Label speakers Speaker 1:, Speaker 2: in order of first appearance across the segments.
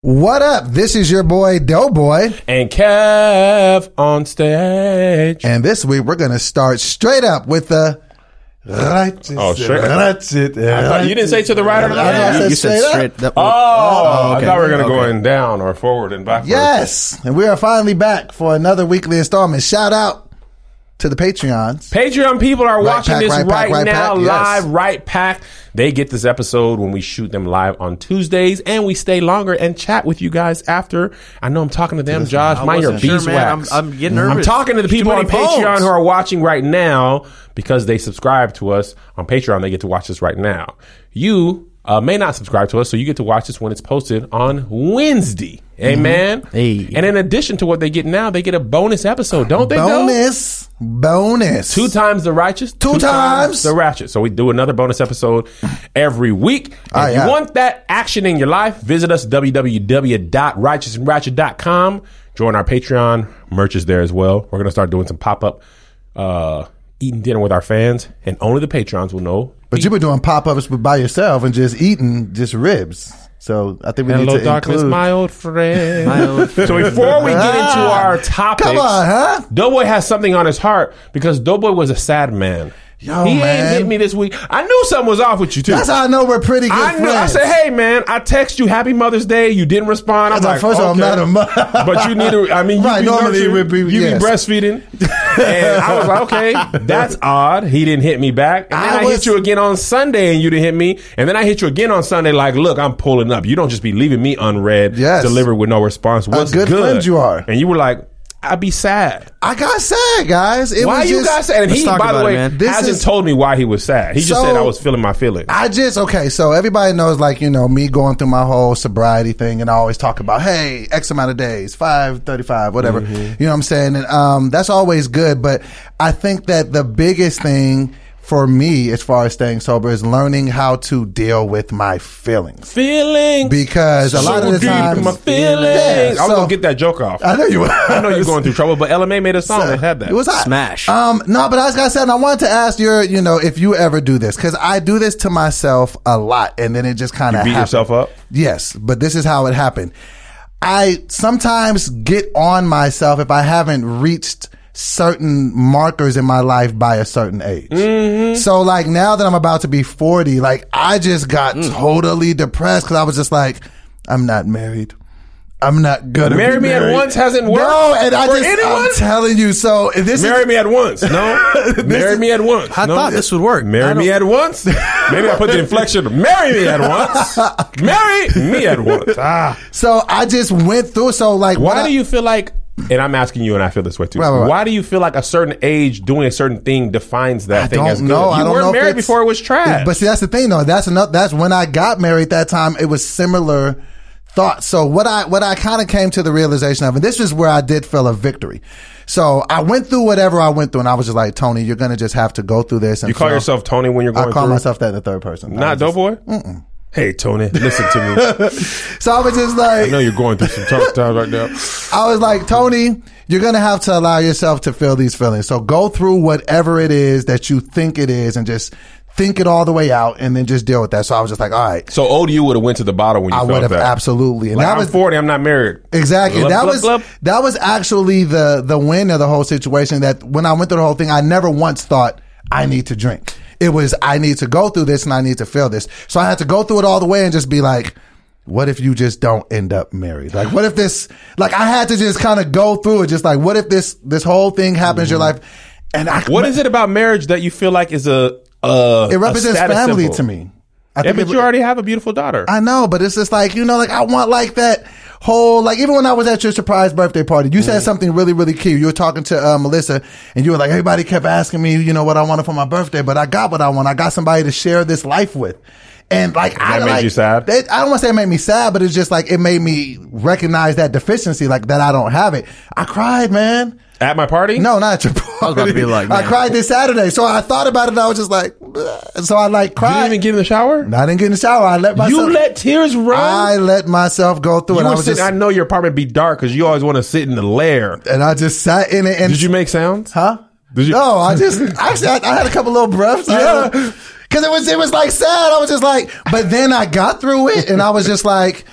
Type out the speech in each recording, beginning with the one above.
Speaker 1: What up? This is your boy Doboy,
Speaker 2: And Kev on stage.
Speaker 1: and this week we're gonna start straight up with the righteous.
Speaker 2: Oh, straight-
Speaker 1: righteous.
Speaker 2: I thought you didn't say to the right or the
Speaker 1: I
Speaker 2: left.
Speaker 1: said
Speaker 3: you said
Speaker 1: straight up.
Speaker 3: straight. That,
Speaker 2: oh, oh, I
Speaker 3: okay.
Speaker 2: thought we were going to go in down or forward and backwards.
Speaker 1: Yes, and we are finally back for another weekly installment. Shout out to the Patreons.
Speaker 2: Patreon people are watching
Speaker 1: Pack,
Speaker 2: this
Speaker 1: Right
Speaker 2: right,
Speaker 1: Pack, Right
Speaker 2: now
Speaker 1: Pack, yes.
Speaker 2: live, right pack. They get this episode when we shoot them live on Tuesdays, and we stay longer and chat with you guys after. I know I'm talking to them, Josh.
Speaker 3: I
Speaker 2: Mind your
Speaker 3: sure,
Speaker 2: beeswax.
Speaker 3: I'm- I'm getting nervous.
Speaker 2: I'm talking to the people on. Patreon who are watching right now because they subscribe to us on Patreon. They get to watch this right now. You uh, may not subscribe to us, so you get to watch this when it's posted on Wednesday. Amen.
Speaker 3: Hey.
Speaker 2: And in addition to what they get now, they get a bonus episode, don't they? though?
Speaker 1: Bonus, bonus.
Speaker 2: Two times the righteous.
Speaker 1: Two times.
Speaker 2: the ratchet. So we do another bonus episode every week.
Speaker 1: Ah,
Speaker 2: if
Speaker 1: yeah.
Speaker 2: you want that action in your life, visit us www.righteousandratchet.com. Join our Patreon. Merch is there as well. We're gonna start doing some pop up uh, eating dinner with our fans, and only the patrons will know.
Speaker 1: But you've been doing pop ups by yourself and just eating just ribs. So I think we need
Speaker 2: Hello,
Speaker 1: to
Speaker 2: darkness,
Speaker 1: include.
Speaker 2: my old friend.
Speaker 3: My old
Speaker 2: so before we get into ah! our topics,
Speaker 1: Come on, huh?
Speaker 2: Doboy has something on his heart because Doboy was a sad man.
Speaker 1: Yo,
Speaker 2: he
Speaker 1: man.
Speaker 2: ain't hit me this week. I knew something was off with you too.
Speaker 1: That's how I know we're pretty good
Speaker 2: I
Speaker 1: friends.
Speaker 2: knew. I said, "Hey, man, I text you Happy Mother's Day. You didn't respond." I'm like,
Speaker 1: first of all, I'm not a mother.
Speaker 2: but you need to. I mean, you
Speaker 1: Right,
Speaker 2: be
Speaker 1: normally it would be-
Speaker 2: you
Speaker 1: yes.
Speaker 2: be breastfeeding, and I was like, "Okay, that's odd." He didn't hit me back, and then
Speaker 1: I
Speaker 2: I,
Speaker 1: was-
Speaker 2: hit you again on Sunday, and you didn't hit me, and then I hit you again on Sunday. Like, look, I'm pulling up. You don't just be leaving me unread,
Speaker 1: Yes.
Speaker 2: delivered with no response. What's
Speaker 1: good friend you are.
Speaker 2: and you were like, "I'd be sad."
Speaker 1: I got sad, guys. It
Speaker 2: why
Speaker 1: was
Speaker 2: you
Speaker 1: just,
Speaker 2: got sad? And he, by the
Speaker 3: it,
Speaker 2: way,
Speaker 3: man.
Speaker 1: This
Speaker 2: hasn't
Speaker 1: is-
Speaker 2: told me why he was sad. He just
Speaker 1: So-
Speaker 2: said I was feeling my feelings.
Speaker 1: I just okay, so everybody knows like, you know, me going through my whole sobriety thing and I always talk about, hey, X amount of days, five, thirty-five, whatever.
Speaker 2: Mm-hmm.
Speaker 1: You know what I'm saying? And um that's always good, but I think that the biggest thing for me as far as staying sober is learning how to deal with my feelings.
Speaker 2: feelings.
Speaker 1: Because a lot of the
Speaker 2: deep
Speaker 1: times
Speaker 2: my feelings.
Speaker 1: Yeah,
Speaker 2: I was
Speaker 1: so-
Speaker 2: gonna get that joke off.
Speaker 1: I know you were.
Speaker 2: I know you're going through trouble, but LMA made a song that had that.
Speaker 1: It was hot.
Speaker 3: Smash.
Speaker 1: Um, no, but as I was gonna say, I wanted to ask your, you know, if you ever do this because I do this to myself a lot, and then it just kind of
Speaker 2: beat yourself up?
Speaker 1: Yes, but this is how it happened. I sometimes get on myself if I haven't reached certain markers in my life by a certain age.
Speaker 2: Mm-hmm.
Speaker 1: So like now that I'm about to be 40, like I just got
Speaker 2: Mm.
Speaker 1: totally depressed because I was just like, I'm not married. I'm not gonna
Speaker 2: Marry
Speaker 1: be
Speaker 2: Me at
Speaker 1: married.
Speaker 2: Once hasn't worked
Speaker 1: No, and I
Speaker 2: for
Speaker 1: just
Speaker 2: anyone?
Speaker 1: I'm telling you. So if this
Speaker 2: Marry
Speaker 1: is
Speaker 2: me at once. No, marry me at once.
Speaker 3: I
Speaker 2: no?
Speaker 3: thought this would work.
Speaker 2: Marry me at once. Maybe I put the inflection. Marry me at once. Marry me at once. Ah.
Speaker 1: so I just went through. So like, what
Speaker 2: Why
Speaker 1: I-
Speaker 2: do you feel like? And I'm asking you, and I feel this way too.
Speaker 1: Right, right.
Speaker 2: Why do you feel like a certain age doing a certain thing defines that
Speaker 1: I
Speaker 2: thing
Speaker 1: don't
Speaker 2: as good?
Speaker 1: know. I don't know.
Speaker 2: We weren't
Speaker 1: know
Speaker 2: married before it was trash.
Speaker 1: But see, that's the thing, though. That's enough. That's when I got married. That time, it was similar thoughts. So what I what I kind of came to the realization of, and this is where I did feel a victory. So I went through whatever I went through, and I was just like, Tony, you're gonna just have to go through this. And
Speaker 2: you call
Speaker 1: feel-
Speaker 2: yourself Tony when you're going
Speaker 1: I call
Speaker 2: through.
Speaker 1: myself that in the third person.
Speaker 2: Not
Speaker 1: just-
Speaker 2: Doboy. Hey Tony, listen to me.
Speaker 1: So I was just like,
Speaker 2: I know you're going through some tough times right now.
Speaker 1: I was like, Tony, you're going to have to allow yourself to feel these feelings. So go through whatever it is that you think it is and just think it all the way out and then just deal with that. So I was just like, all right,
Speaker 2: So old you would have went to the bottle when you
Speaker 1: I would have
Speaker 2: that.
Speaker 1: absolutely. And
Speaker 2: Like,
Speaker 1: that
Speaker 2: I'm
Speaker 1: was
Speaker 2: 40. I'm not married.
Speaker 1: exactly, that was, that was actually the, the win of the whole situation that when I went through the whole thing, I never once thought I need to drink. It was, I need to go through this and I need to feel this. So I had to go through it all the way and just be like, what if you just don't end up married? Like, what if this, like, I had to just kind of go through it. Just like, what if this, this whole thing happens in your life? And I,
Speaker 2: Mm-hmm. What is it about marriage that you feel like is a uh
Speaker 1: it represents family
Speaker 2: symbol?
Speaker 1: to me. I
Speaker 2: Yeah, but
Speaker 1: it-
Speaker 2: you already have a beautiful daughter.
Speaker 1: I know, but it's just like, you know, like I want like that whole, like even when I was at your surprise birthday party, you
Speaker 2: Mm-hmm.
Speaker 1: said something really, really key. You were talking to uh, Melissa and you were like, everybody kept asking me, you know, what I wanted for my birthday, but I got what I want. I got somebody to share this life with. And like, I
Speaker 2: made
Speaker 1: like,
Speaker 2: you sad?
Speaker 1: I don't want to say it made me sad, but it's just like, it made me recognize that deficiency, like that I don't have it. I cried, man.
Speaker 2: At my party?
Speaker 1: No, not at your party.
Speaker 3: I was about to be like,
Speaker 1: I
Speaker 3: man.
Speaker 1: cried this Saturday. So I thought about it and I was just like, "Ugh." so I like
Speaker 2: You
Speaker 1: cried.
Speaker 2: didn't even get in the shower?
Speaker 1: I didn't get in the shower. I let myself.
Speaker 2: You let tears run?
Speaker 1: I let myself go through it.
Speaker 2: you
Speaker 1: I
Speaker 2: were
Speaker 1: was
Speaker 2: sitting,
Speaker 1: just,
Speaker 2: I know your apartment be dark because you always want to sit in the lair.
Speaker 1: and I just sat in it. And
Speaker 2: Did you make sounds?
Speaker 1: Huh?
Speaker 2: Did you?
Speaker 1: No, I just actually I, I had a couple little breaths.
Speaker 2: Yeah.
Speaker 1: Because it was it was like sad. I was just like, but then I got through it, and I was just like,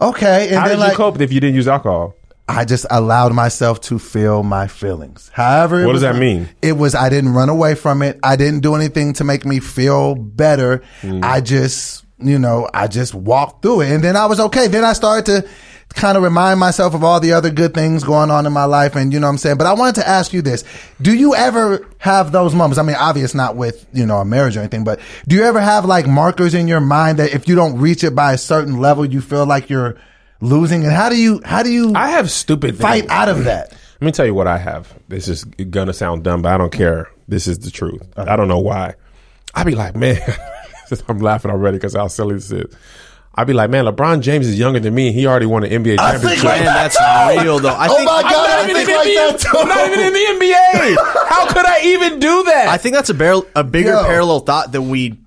Speaker 1: Okay, and
Speaker 2: How
Speaker 1: then
Speaker 2: did you
Speaker 1: like
Speaker 2: cope if you didn't use alcohol?
Speaker 1: I just allowed myself to feel my feelings. However,
Speaker 2: What does that mean?
Speaker 1: It was I didn't run away from it. I didn't do anything to make me feel better.
Speaker 2: Mm.
Speaker 1: I just, you know, I just walked through it, and then I was okay. Then I started to kind of remind myself of all the other good things going on in my life, and you know what I'm saying. But I wanted to ask you this: Do you ever have those moments? I mean, obvious not with you know a marriage or anything, but do you ever have like markers in your mind that if you don't reach it by a certain level, you feel like you're losing? And how do you how do you
Speaker 2: I have stupid
Speaker 1: fight
Speaker 2: things.
Speaker 1: out of mm. that?
Speaker 2: Let me tell you what I have. This is gonna sound dumb, but I don't care. This is the truth. I don't know why. I'd be like, man, I'm laughing already because how silly this is. I'd be like, man, LeBron James is younger than me. He already won an NBA
Speaker 1: I
Speaker 2: championship.
Speaker 1: think like
Speaker 3: Man,
Speaker 1: that
Speaker 3: that's
Speaker 1: too.
Speaker 3: real though. I
Speaker 1: Oh
Speaker 3: think
Speaker 1: my
Speaker 2: I'm
Speaker 1: God,
Speaker 2: not
Speaker 1: I
Speaker 2: even in
Speaker 1: think
Speaker 2: the
Speaker 1: like
Speaker 2: NBA.
Speaker 1: that too.
Speaker 2: I'm not even in the NBA. How could I even do that?
Speaker 3: I think that's a, barrel, a bigger
Speaker 1: Yo.
Speaker 3: parallel thought than we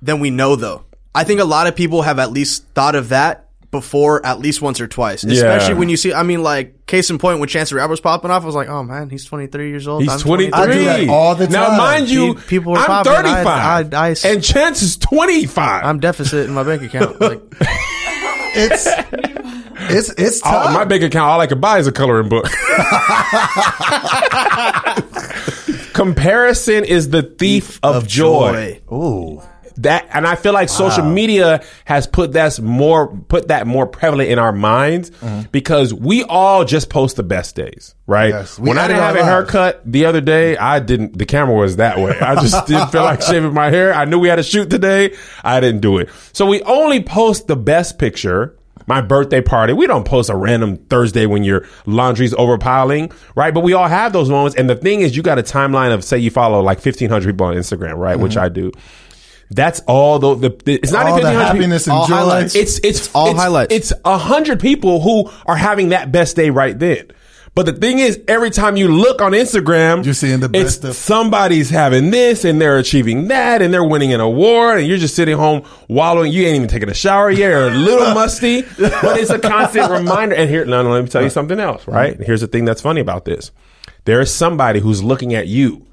Speaker 3: than we know though. I think a lot of people have at least thought of that before at least once or twice. Especially when you see I mean like case in point when Chance the Rapper was popping off, I was like, "Oh man, he's 23 years old."
Speaker 2: He's
Speaker 3: I'm
Speaker 2: 23.
Speaker 1: I do that all the time.
Speaker 2: Now,
Speaker 1: time.
Speaker 2: mind you,
Speaker 3: Pe- people are
Speaker 2: I'm
Speaker 3: popping. I-
Speaker 2: 35.
Speaker 3: I- I-
Speaker 2: and Chance is 25.
Speaker 3: I'm deficit in my bank account. Like
Speaker 1: It's it's it's oh, tough.
Speaker 2: Oh, my bank account, all I can buy is a coloring book. Comparison is the thief of, joy.
Speaker 1: Ooh.
Speaker 2: That and I feel like social media has put that more put that more prevalent in our minds
Speaker 1: Mm-hmm.
Speaker 2: because we all just post the best days, right?
Speaker 1: Yes,
Speaker 2: when I didn't have a
Speaker 1: lives.
Speaker 2: haircut the other day, I didn't. The camera was that way. I just didn't feel like shaving my hair. I knew we had a shoot today. I didn't do it. So we only post the best picture. My birthday party. We don't post a random Thursday when your laundry's overpiling, right? But we all have those moments. And the thing is, you got a timeline of say you follow like fifteen hundred people on Instagram, right? Which I do. That's all the, the, the it's not.
Speaker 1: All
Speaker 2: even
Speaker 1: the
Speaker 2: 1500
Speaker 1: happiness and
Speaker 3: all
Speaker 1: joy.
Speaker 3: highlights.
Speaker 2: it's it's
Speaker 3: all
Speaker 2: it's,
Speaker 3: highlights.
Speaker 2: It's a hundred people who are having that best day right then. But the thing is, every time you look on Instagram,
Speaker 1: You're seeing the best of-
Speaker 2: somebody's having this and they're achieving that and they're winning an award and you're just sitting home wallowing. You ain't even taking a shower yet. You're a little musty, but it's a constant reminder. And here, no, no, let me tell you something else, right? Here's the thing that's funny about this. There is somebody who's looking at you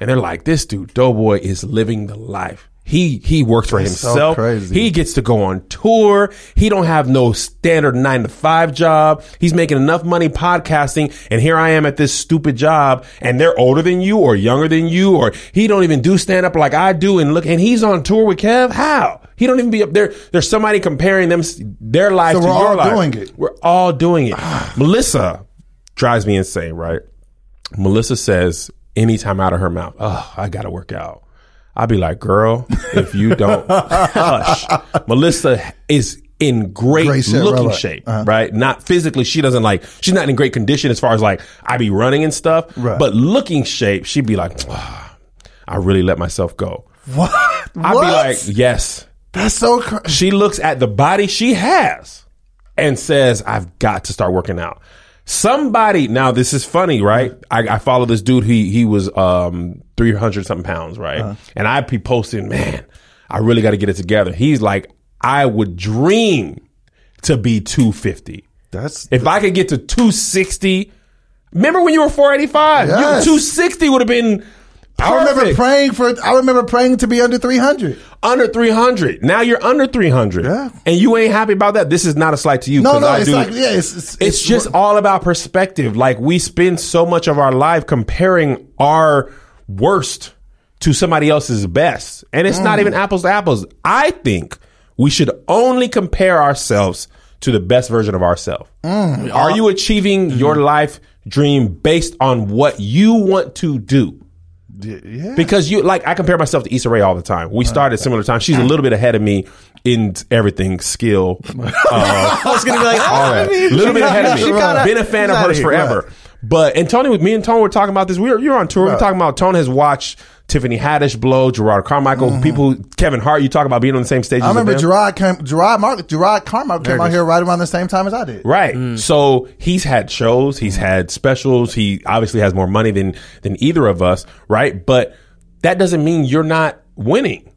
Speaker 2: and they're like, this dude, Doboy is living the life. He, he works for
Speaker 1: That's so
Speaker 2: himself.
Speaker 1: crazy.
Speaker 2: He gets to go on tour. He don't have no standard nine to five job. He's making enough money podcasting. And here I am at this stupid job and they're older than you or younger than you or he don't even do stand up like I do. And look, and he's on tour with Kev. How? He don't even be up there. There's somebody comparing them, their life
Speaker 1: So
Speaker 2: to
Speaker 1: we're all doing it.
Speaker 2: We're all doing it. Ah. Melissa drives me insane, right? Melissa says anytime out of her mouth, oh, I gotta work out. I'd be like, girl, if you don't hush. Melissa is in great,
Speaker 1: Great shape,
Speaker 2: looking
Speaker 1: right,
Speaker 2: shape,
Speaker 1: Uh-huh.
Speaker 2: right? Not physically, she doesn't like, she's not in great condition as far as like, I'd be running and stuff,
Speaker 1: Right.
Speaker 2: but looking shape, she'd be like, "Ah, I really let myself go.
Speaker 1: What?
Speaker 2: I'd
Speaker 1: What?
Speaker 2: be like, yes.
Speaker 1: That's so crazy.
Speaker 2: She looks at the body she has and says, I've got to start working out. Somebody, now this is funny, right? I, I follow this dude. He, he was, um, 300 something pounds, right? And I'd be posting, man, I really got to get it together. He's like, I would dream to be 250.
Speaker 1: That's
Speaker 2: If I could get to 260, remember when you were 485? You-
Speaker 1: Yes.
Speaker 2: 260 would have been
Speaker 1: I remember praying for. I remember praying to be under three hundred.
Speaker 2: under 300. Now you're under 300.
Speaker 1: Yeah.
Speaker 2: And you ain't happy about that. This is not a slight to you.
Speaker 1: No, no,
Speaker 2: I
Speaker 1: it's
Speaker 2: do-
Speaker 1: like yeah, it's it's,
Speaker 2: it's just all about perspective. Like we spend so much of our life comparing our worst to somebody else's best. And it's
Speaker 1: Mm.
Speaker 2: not even apples to apples. I think we should only compare ourselves to the best version of ourselves.
Speaker 1: Mm.
Speaker 2: Are you achieving
Speaker 1: Mm-hmm.
Speaker 2: your life dream based on what you want to do?
Speaker 1: Yeah.
Speaker 2: Because you like I compare myself to Issa Rae all the time. We started similar time. She's a little bit ahead of me in everything, skill, uh,
Speaker 3: I was gonna be like,
Speaker 2: all that.
Speaker 3: I mean,
Speaker 2: A little bit ahead of me.
Speaker 3: kinda-
Speaker 2: Been a fan of hers
Speaker 3: here.
Speaker 2: forever. But and Tony, with me and Tony were talking about this. We were you're on tour. We're talking about Tony has watched Tiffany Haddish blow, Jerrod Carmichael, people, Kevin Hart. You talk about being on the same stage.
Speaker 1: Mm-hmm. I
Speaker 2: as
Speaker 1: remember. Jerrod came, Jerrod Mark, Jerrod Carmichael came out here right around the same time as I did.
Speaker 2: Right. So he's had shows, he's had specials. He obviously has more money than than either of us, right? But that doesn't mean you're not winning.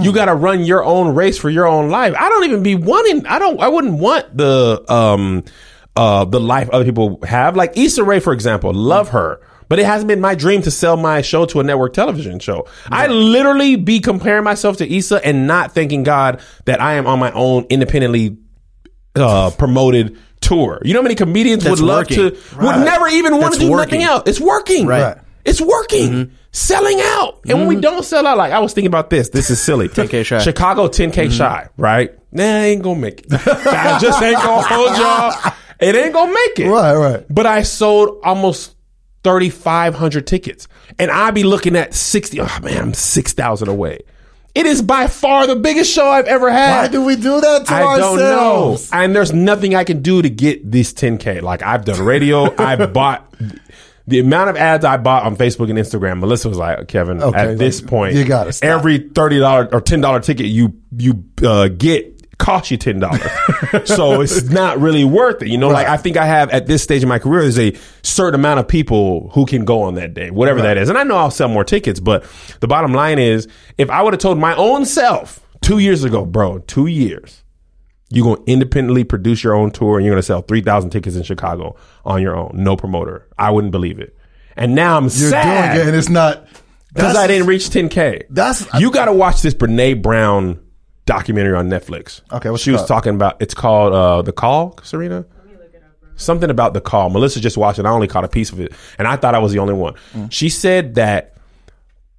Speaker 2: You got to run your own race for your own life. I don't even be wanting. I don't. I wouldn't want the um uh the life other people have. Like Issa Rae, for example, love her. But it hasn't been my dream to sell my show to a network television show. I literally be comparing myself to Issa and not thanking God that I am on my own independently uh, promoted tour. You know how many comedians
Speaker 3: That's
Speaker 2: would love
Speaker 3: working.
Speaker 2: to would never even want
Speaker 3: That's
Speaker 2: to do
Speaker 3: working.
Speaker 2: nothing else. It's working.
Speaker 3: Right. Mm-hmm.
Speaker 2: It's working. Selling out. And when we don't sell out, like I was thinking about this. This is silly.
Speaker 3: 10K shy.
Speaker 2: Chicago 10K
Speaker 3: Mm-hmm.
Speaker 2: shy, right? Nah, I ain't gonna make it. I just ain't gonna hold y'all. It ain't gonna make it.
Speaker 1: Right, right.
Speaker 2: But I sold almost 3,500 tickets. And I be looking at 60. Oh man, I'm 6,000 away. It is by far the biggest show I've ever had.
Speaker 1: Why do we do that to
Speaker 2: I don't know.
Speaker 1: ourselves?
Speaker 2: And there's nothing I can do to get this 10K. Like I've done radio. I bought the amount of ads I bought on Facebook and Instagram. Melissa was like, Kevin,
Speaker 1: Okay,
Speaker 2: at this point,
Speaker 1: you gotta
Speaker 2: every $30 or $10 ticket you, you, uh, get costs you $10. so it's not really worth it. You know, like I think I have at this stage in my career, there's a certain amount of people who can go on that day, whatever that is. And I know I'll sell more tickets, but the bottom line is if I would have told my own self two years ago, bro, two years, you're going to independently produce your own tour and you're going to sell 3,000 tickets in Chicago on your own. No promoter. I wouldn't believe it. And now I'm
Speaker 1: You're
Speaker 2: sad
Speaker 1: doing it, and it's not
Speaker 2: because I didn't reach 10K.
Speaker 1: That's-
Speaker 2: you got to watch this Brene Brown documentary on Netflix.
Speaker 1: Okay, what's
Speaker 2: she
Speaker 1: it
Speaker 2: was
Speaker 1: called?
Speaker 2: talking about. It's called uh, The Call, Serena. Something about the call. Melissa just watched it. I only caught a piece of it, and I thought I was the only one.
Speaker 1: Mm.
Speaker 2: She said that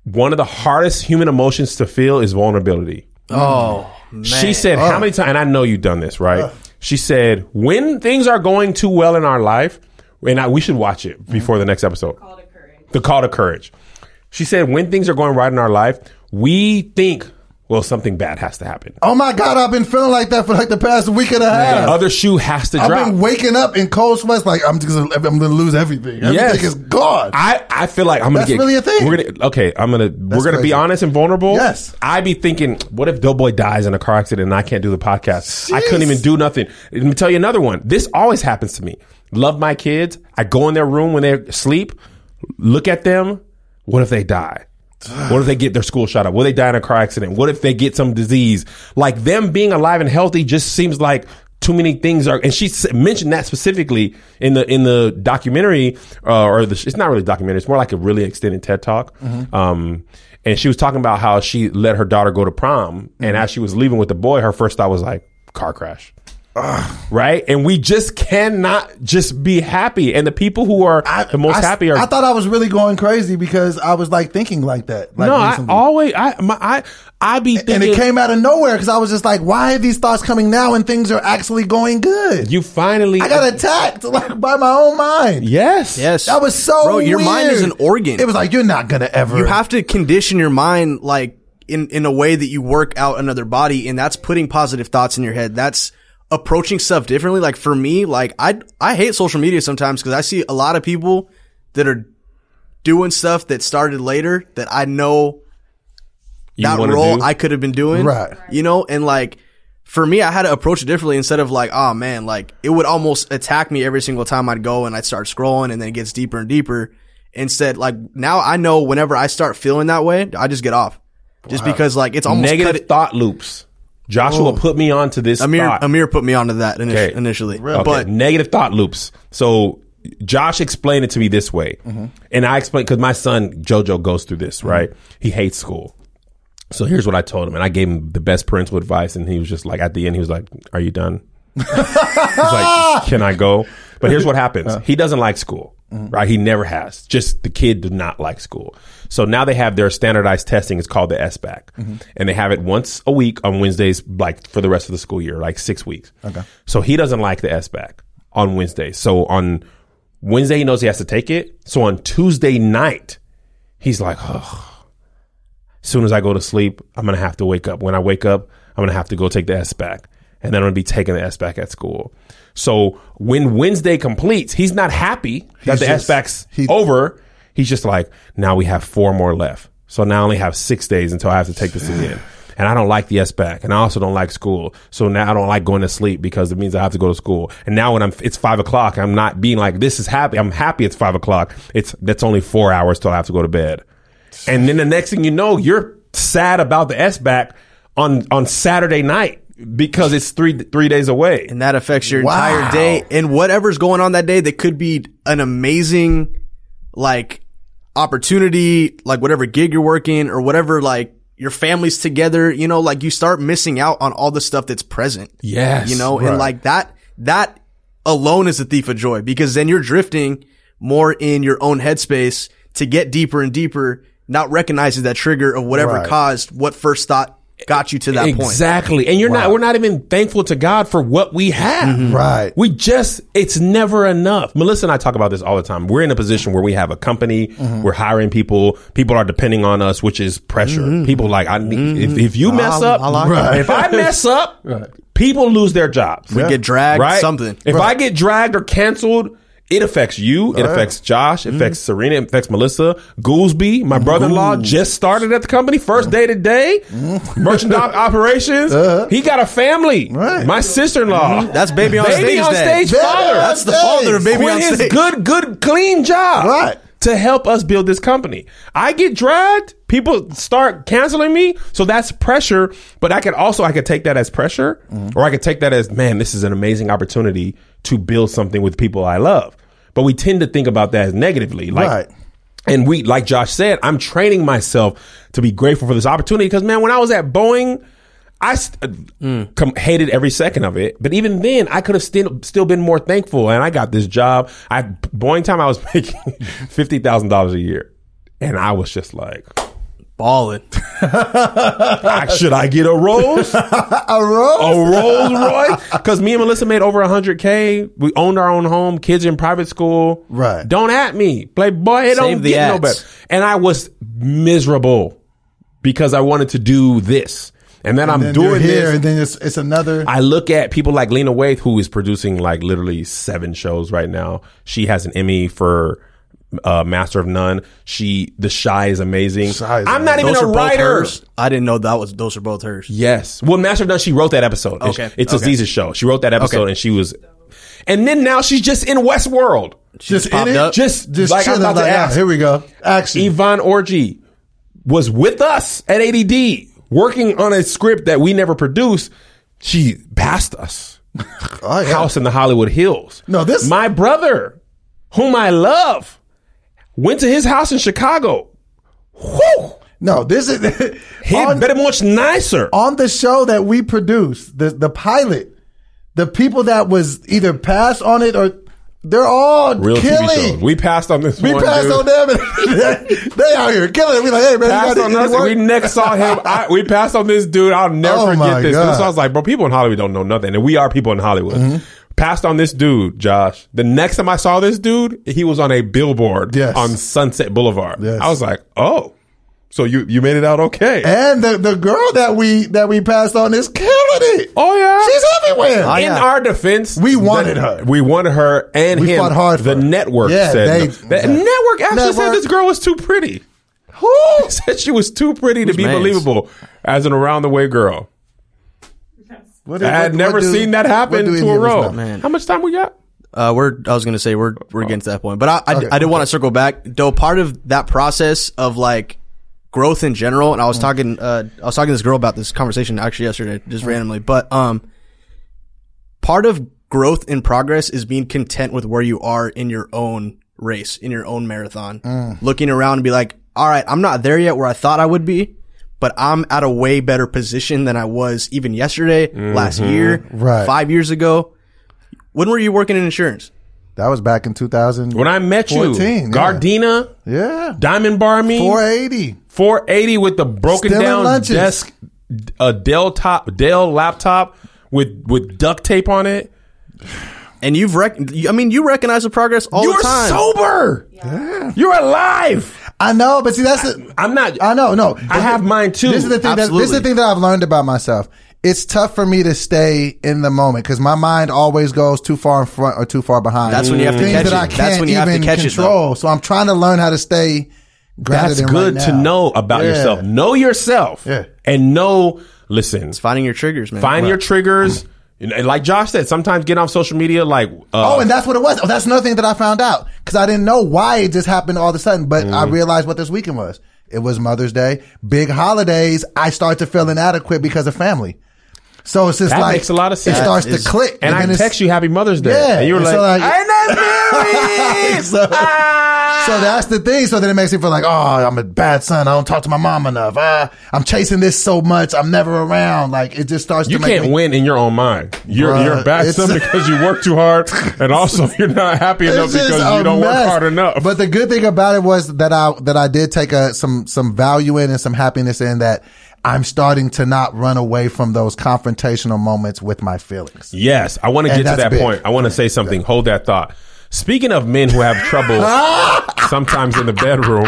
Speaker 2: one of the hardest human emotions to feel is vulnerability.
Speaker 3: Oh, man.
Speaker 2: She said, "How many times?" And I know you've done this, right? She said, "When things are going too well in our life, and I, we should watch it before the next episode."
Speaker 4: Call to courage.
Speaker 2: The call to courage. She said, "When things are going right in our life, we think, well, something bad has to happen.
Speaker 1: Oh my God, I've been feeling like that for like the past week and a half.
Speaker 2: The other shoe has to drop.
Speaker 1: I've
Speaker 2: drop."
Speaker 1: been waking up in cold sweats like I'm just gonna, I'm gonna lose everything. Everything
Speaker 2: Yes.
Speaker 1: is gone.
Speaker 2: I, I feel like I'm gonna
Speaker 1: That's
Speaker 2: get
Speaker 1: really a thing.
Speaker 2: We're gonna okay. I'm gonna we're gonna be
Speaker 1: crazy.
Speaker 2: honest and vulnerable.
Speaker 1: Yes.
Speaker 2: I be thinking, what if Doboy dies in a car accident and I can't do the podcast? I couldn't
Speaker 1: Jeez.
Speaker 2: even do nothing. Let me tell you another one. This always happens to me. Love my kids. I go in their room when they sleep, look at them. What if they die? What if they get their school shot up? What if they die in a car accident? What if they get some disease? Like them being alive and healthy just seems like too many things are. And she mentioned that specifically in the in the documentary, uh, or the, it's not really a documentary. It's more like a really extended TED talk. Um, and she was talking about how she let her daughter go to prom, and as she was leaving with the boy, her first thought was like car crash right? And we just cannot just be happy. And the people who are the most
Speaker 1: I,
Speaker 2: happy are.
Speaker 1: I thought I was really going crazy because I was like thinking like that. Like
Speaker 2: no, I always I my, I I be thinking.
Speaker 1: and it came out of nowhere because I was just like, why are these thoughts coming now when things are actually going good?
Speaker 2: you finally.
Speaker 1: I got attacked like by my own mind.
Speaker 2: Yes.
Speaker 3: Yes.
Speaker 1: That was so
Speaker 3: Bro, your mind is an organ.
Speaker 1: It was like you're not gonna ever.
Speaker 3: you have to condition your mind like in in a way that you work out another body and that's putting positive thoughts in your head that's approaching stuff differently like for me like i i hate social media sometimes because i see a lot of people that are doing stuff that started later that i know
Speaker 2: You
Speaker 3: that
Speaker 2: wanna
Speaker 3: role
Speaker 2: do?
Speaker 3: i could have been doing
Speaker 1: Right.
Speaker 3: you know and like for me i had to approach it differently instead of like oh man like it would almost attack me every single time i'd go and i'd start scrolling and then it gets deeper and deeper instead like now i know whenever i start feeling that way i just get off just because like it's almost cut
Speaker 2: Negative
Speaker 3: it.
Speaker 2: thought loops. Joshua put me onto this
Speaker 3: amir
Speaker 2: thought.
Speaker 3: amir put me onto that init-
Speaker 2: Okay.
Speaker 3: initially
Speaker 2: Okay,
Speaker 3: but
Speaker 2: negative thought loops. So Josh explained it to me this way,
Speaker 3: Mm-hmm.
Speaker 2: and I explained because my son Jojo goes through this. Right, he hates school. So here's what I told him, and I gave him the best parental advice, and he was just like, at the end, he was like, "Are you done?" He's like, "Can I go?" But here's what happens: he doesn't like school, Mm-hmm. right? He never has. Just the kid did not like school. So now they have their standardized testing. It's called the SBAC, mm-hmm. and they have it once a week on Wednesdays, like for the rest of the school year, like six weeks. Okay. So he doesn't like the SBAC on Wednesday. So on Wednesday, he knows he has to take it. So on Tuesday night, he's like, oh, as soon as I go to sleep, I'm gonna have to wake up. When I wake up, I'm gonna have to go take the SBAC, and then I'm gonna be taking the SBAC at school. So when Wednesday completes, he's not happy that
Speaker 1: He's
Speaker 2: the S
Speaker 1: just-
Speaker 2: back's
Speaker 1: he-
Speaker 2: over. He's just like, now we have four more left. So now I only have six days until I have to take this again. And I don't like the SBAC, and I also don't like school. So now I don't like going to sleep because it means I have to go to school. And now when I'm, it's five o'clock, I'm not being like, this is happy. I'm happy it's five o'clock. It's that's only four hours till I have to go to bed. And then the next thing you know, you're sad about the S back on on Saturday night because it's three three days away.
Speaker 3: and that affects your
Speaker 1: Wow.
Speaker 3: entire day and whatever's going on that day that could be an amazing like opportunity like whatever gig you're working or whatever like your family's together, you know, like you start missing out on all the stuff that's present.
Speaker 2: Yes,
Speaker 3: You know,
Speaker 1: right.
Speaker 3: and like that, that alone is a thief of joy because then you're drifting more in your own headspace to get deeper and deeper, not recognizing that trigger of whatever
Speaker 1: Right.
Speaker 3: caused what first thought got you to that point.
Speaker 2: exactly. And you're not. We're not even thankful to God for what we have. Mm-hmm.
Speaker 1: Right.
Speaker 2: We just, it's never enough. Melissa and I talk about this all the time. We're in a position where we have a company,
Speaker 1: Mm-hmm.
Speaker 2: we're hiring people, people are depending on us, which is pressure. Mm-hmm. People like, I need, if, mm-hmm. if you mess
Speaker 3: I-
Speaker 2: up,
Speaker 3: I like
Speaker 1: Right.
Speaker 2: if I mess up, people lose their jobs.
Speaker 3: We get dragged,
Speaker 2: right?
Speaker 3: something.
Speaker 2: If I get dragged or canceled, it affects you. It affects Josh. It mm-hmm. affects Serena. It affects Melissa. Goolsby, my mm-hmm. brother-in-law, just started at the company. First day today. Mm-hmm. Merchandise operations. Uh-huh. He got a family.
Speaker 1: Right.
Speaker 2: My sister-in-law.
Speaker 3: That's baby on
Speaker 2: Baby
Speaker 3: stage.
Speaker 2: on stage
Speaker 1: Baby
Speaker 2: father.
Speaker 3: That's the father of baby
Speaker 2: Quit
Speaker 3: on
Speaker 2: his
Speaker 3: stage.
Speaker 2: good, good, clean job.
Speaker 1: Right.
Speaker 2: To help us build this company. I get dragged. People start canceling me. So that's pressure. But I could also, I could take that as pressure or I could take that as, man, this is an amazing opportunity to build something with people I love. But we tend to think about that as negatively. Like,
Speaker 1: Right.
Speaker 2: and we, like Josh said, I'm training myself to be grateful for this opportunity because, man, when I was at Boeing, I st- uh, mm. com- hated every second of it. But even then, I could have still still been more thankful. And I got this job. I Boeing time, I was making fifty thousand dollars a year, and I was just like,
Speaker 3: Balling.
Speaker 2: "Ah, should I get a Rolls, a Rose?
Speaker 1: A rose?
Speaker 2: Rolls Royce? Because me and Melissa made over hundred k. We owned our own home, kids in private school.
Speaker 1: Right.
Speaker 2: Don't at me, play boy. It
Speaker 3: Save
Speaker 2: don't
Speaker 3: the
Speaker 2: get no better. And I was miserable because I wanted to do this. And then I'm
Speaker 1: then you're
Speaker 2: doing
Speaker 1: here,
Speaker 2: this.
Speaker 1: and then it's, it's another.
Speaker 2: I look at people like Lena Waithe, who is producing like literally seven shows right now. She has an Emmy for uh, Master of None. She, The Chi is amazing.
Speaker 1: Chi is
Speaker 2: I'm not even
Speaker 3: Those
Speaker 2: a
Speaker 3: are both
Speaker 2: writer.
Speaker 3: hers. I didn't know that was those are both hers.
Speaker 2: Yes. Well, Master of None, she wrote that episode. It's-
Speaker 3: Okay.
Speaker 2: It's,
Speaker 3: Okay.
Speaker 2: Aziz's show. She wrote that episode
Speaker 3: Okay.
Speaker 2: and she was, and then now she's just in Westworld.
Speaker 1: just
Speaker 3: popped
Speaker 1: in it,
Speaker 3: up.
Speaker 2: Just,
Speaker 1: just
Speaker 2: like I'm
Speaker 1: chilling.
Speaker 2: about to
Speaker 1: Like, yeah,
Speaker 2: ask.
Speaker 1: here we go. Action.
Speaker 2: Yvonne Orji was with us at ADD working on a script that we never produced. She passed us.
Speaker 1: oh, yeah.
Speaker 2: House in the Hollywood Hills.
Speaker 1: No, this-
Speaker 2: my brother, whom I love, went to his house in Chicago. Whew,
Speaker 1: No, this is
Speaker 2: he
Speaker 1: on,
Speaker 2: better much nicer.
Speaker 1: on the show that we produced, the the pilot. The people that was either passed on it or they're all
Speaker 2: Real
Speaker 1: killing.
Speaker 2: TV shows. We passed on this
Speaker 1: We
Speaker 2: one.
Speaker 1: passed
Speaker 2: dude.
Speaker 1: on them, they out here killing it. We like, hey man,
Speaker 2: Passed on us. We next saw him. I, we passed on this dude. I'll never
Speaker 1: Oh,
Speaker 2: forget this.
Speaker 1: God.
Speaker 2: So I was like, bro, people in Hollywood don't know nothing, and we are people in Hollywood.
Speaker 1: Mm-hmm.
Speaker 2: Passed on this dude, Josh. The next time I saw this dude, he was on a billboard
Speaker 1: Yes.
Speaker 2: on Sunset Boulevard.
Speaker 1: Yes.
Speaker 2: I was like, oh, so you you made it out okay?
Speaker 1: And the, the girl that we that we passed on is killing it.
Speaker 2: oh yeah,
Speaker 1: She's everywhere.
Speaker 3: Oh,
Speaker 2: in
Speaker 3: yeah.
Speaker 2: our defense,
Speaker 1: We wanted
Speaker 2: the-
Speaker 1: her.
Speaker 2: We wanted her, and
Speaker 1: We
Speaker 2: him.
Speaker 1: fought hard
Speaker 2: The
Speaker 1: her.
Speaker 2: network
Speaker 1: Yeah,
Speaker 2: said
Speaker 1: they-
Speaker 2: no. the network actually said this girl was too pretty.
Speaker 1: Who?
Speaker 2: Said she was too pretty to be
Speaker 3: mans?
Speaker 2: believable as an around the way girl.
Speaker 1: What
Speaker 2: I had
Speaker 1: what-
Speaker 2: never
Speaker 1: what do-
Speaker 2: seen that happen
Speaker 1: do
Speaker 2: to a
Speaker 1: of
Speaker 2: row.
Speaker 3: Man.
Speaker 2: How much time we got?
Speaker 3: Uh, we're. I was gonna say we're we're getting to that point, but I I,
Speaker 1: Okay,
Speaker 3: I did want to circle back. Though part of that process of like growth in general, and I was talking. Uh, I was talking to this girl about this conversation actually yesterday, just randomly. But um, part of growth in progress is being content with where you are in your own race, in your own marathon. Looking around and be like, all right, I'm not there yet where I thought I would be. But I'm at a way better position than I was even yesterday, last mm-hmm. year,
Speaker 1: Right.
Speaker 3: five years ago. When were you working in insurance?
Speaker 1: That was back in 2000.
Speaker 2: When I met you,
Speaker 1: 14, yeah.
Speaker 2: Gardena,
Speaker 1: yeah.
Speaker 2: Diamond Bar me,
Speaker 1: 480.
Speaker 2: 480 with the broken
Speaker 1: Stealing
Speaker 2: down
Speaker 1: lunches.
Speaker 2: desk, a Dell top, Dell laptop with with duct tape on it.
Speaker 3: And you've rec- I mean, you recognize the progress all
Speaker 2: You're
Speaker 3: the time.
Speaker 2: You're sober. You're alive.
Speaker 1: I know, but see, that's the.
Speaker 2: I'm not.
Speaker 1: I know, no.
Speaker 2: I have mine too.
Speaker 1: This is the thing. That, this is the thing that I've learned about myself. It's tough for me to stay in the moment because my mind always goes too far in front or too far behind.
Speaker 3: That's when you have to
Speaker 1: Things
Speaker 3: catch
Speaker 1: that I
Speaker 3: it.
Speaker 1: can't
Speaker 3: That's when you have to
Speaker 1: even
Speaker 3: catch it,
Speaker 1: control. so I'm trying to learn how to stay grounded.
Speaker 2: That's
Speaker 1: in
Speaker 2: good
Speaker 1: right
Speaker 2: to know about
Speaker 1: Yeah.
Speaker 2: yourself. Know yourself.
Speaker 1: Yeah.
Speaker 2: And know. Listen.
Speaker 3: Finding your triggers, man.
Speaker 2: Find your triggers. And like Josh said, sometimes get off social media. Like, uh,
Speaker 1: Oh, and that's what it was. Oh, that's another thing that I found out because I didn't know why it just happened all of a sudden. But I
Speaker 2: Mm.
Speaker 1: realized what this weekend was. It was Mother's Day, big holidays. I start to feel inadequate because of family. So it's just
Speaker 2: That
Speaker 1: like
Speaker 2: makes a lot of sense.
Speaker 1: It starts to click,
Speaker 2: and I
Speaker 1: then it's-
Speaker 2: text you Happy Mother's Day.
Speaker 1: Yeah,
Speaker 2: and you were
Speaker 1: and
Speaker 2: like,
Speaker 1: so, like-
Speaker 2: "Ain't that married?"
Speaker 1: So-
Speaker 2: Ah.
Speaker 1: So that's the thing. So then it makes me feel like, oh, I'm a bad son. I don't talk to my mom enough. Ah, I'm chasing this so much. I'm never around. Like it just starts
Speaker 2: You
Speaker 1: to
Speaker 2: can't
Speaker 1: me,
Speaker 2: win in your own mind. You're
Speaker 1: Bruh,
Speaker 2: you're a bad son because you work too hard, and also you're not happy enough because you don't work hard enough.
Speaker 1: But the good thing about it was that I that I did take a some some value in and some happiness in that I'm starting to not run away from those confrontational moments with my feelings.
Speaker 2: Yes, I want to get to that
Speaker 1: big.
Speaker 2: point. I want to say something. Hold that thought. Speaking of men who have trouble sometimes in the bedroom,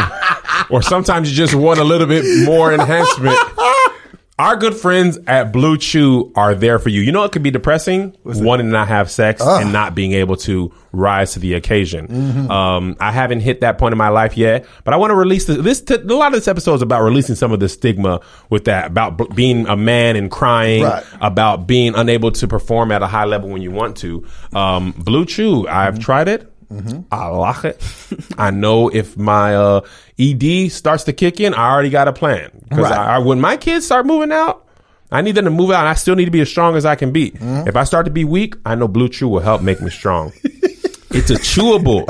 Speaker 2: or sometimes you just want a little bit more enhancement, our good friends at Blue Chew are there for you. You know it could be depressing wanting to not have sex and not being able to rise to the occasion.
Speaker 1: Mm-hmm.
Speaker 2: Um, I haven't hit that point in my life yet, but I want to release this. this t- a lot of this episode is about releasing some of the stigma with that, about b- being a man and crying,
Speaker 1: Right.
Speaker 2: about being unable to perform at a high level when you want to. Um, Blue Chew, I've tried it. Mm-hmm. I like it. I know if my uh, ED starts to kick in, I already got a plan. Because
Speaker 1: Right.
Speaker 2: I, I- when my kids start moving out, I need them to move out, and I still need to be as strong as I can be. Mm-hmm. If I start to be weak, I know Blue Chew will help make me strong. it's a chewable.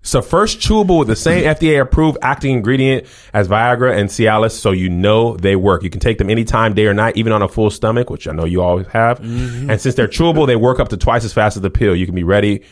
Speaker 2: It's the first chewable with the same FDA approved active ingredient as Viagra and Cialis, so you know they work. You can take them anytime, day or night, even on a full stomach, which I know you always have. Mm-hmm. And since they're chewable, they work up to twice as fast as the pill. You can be ready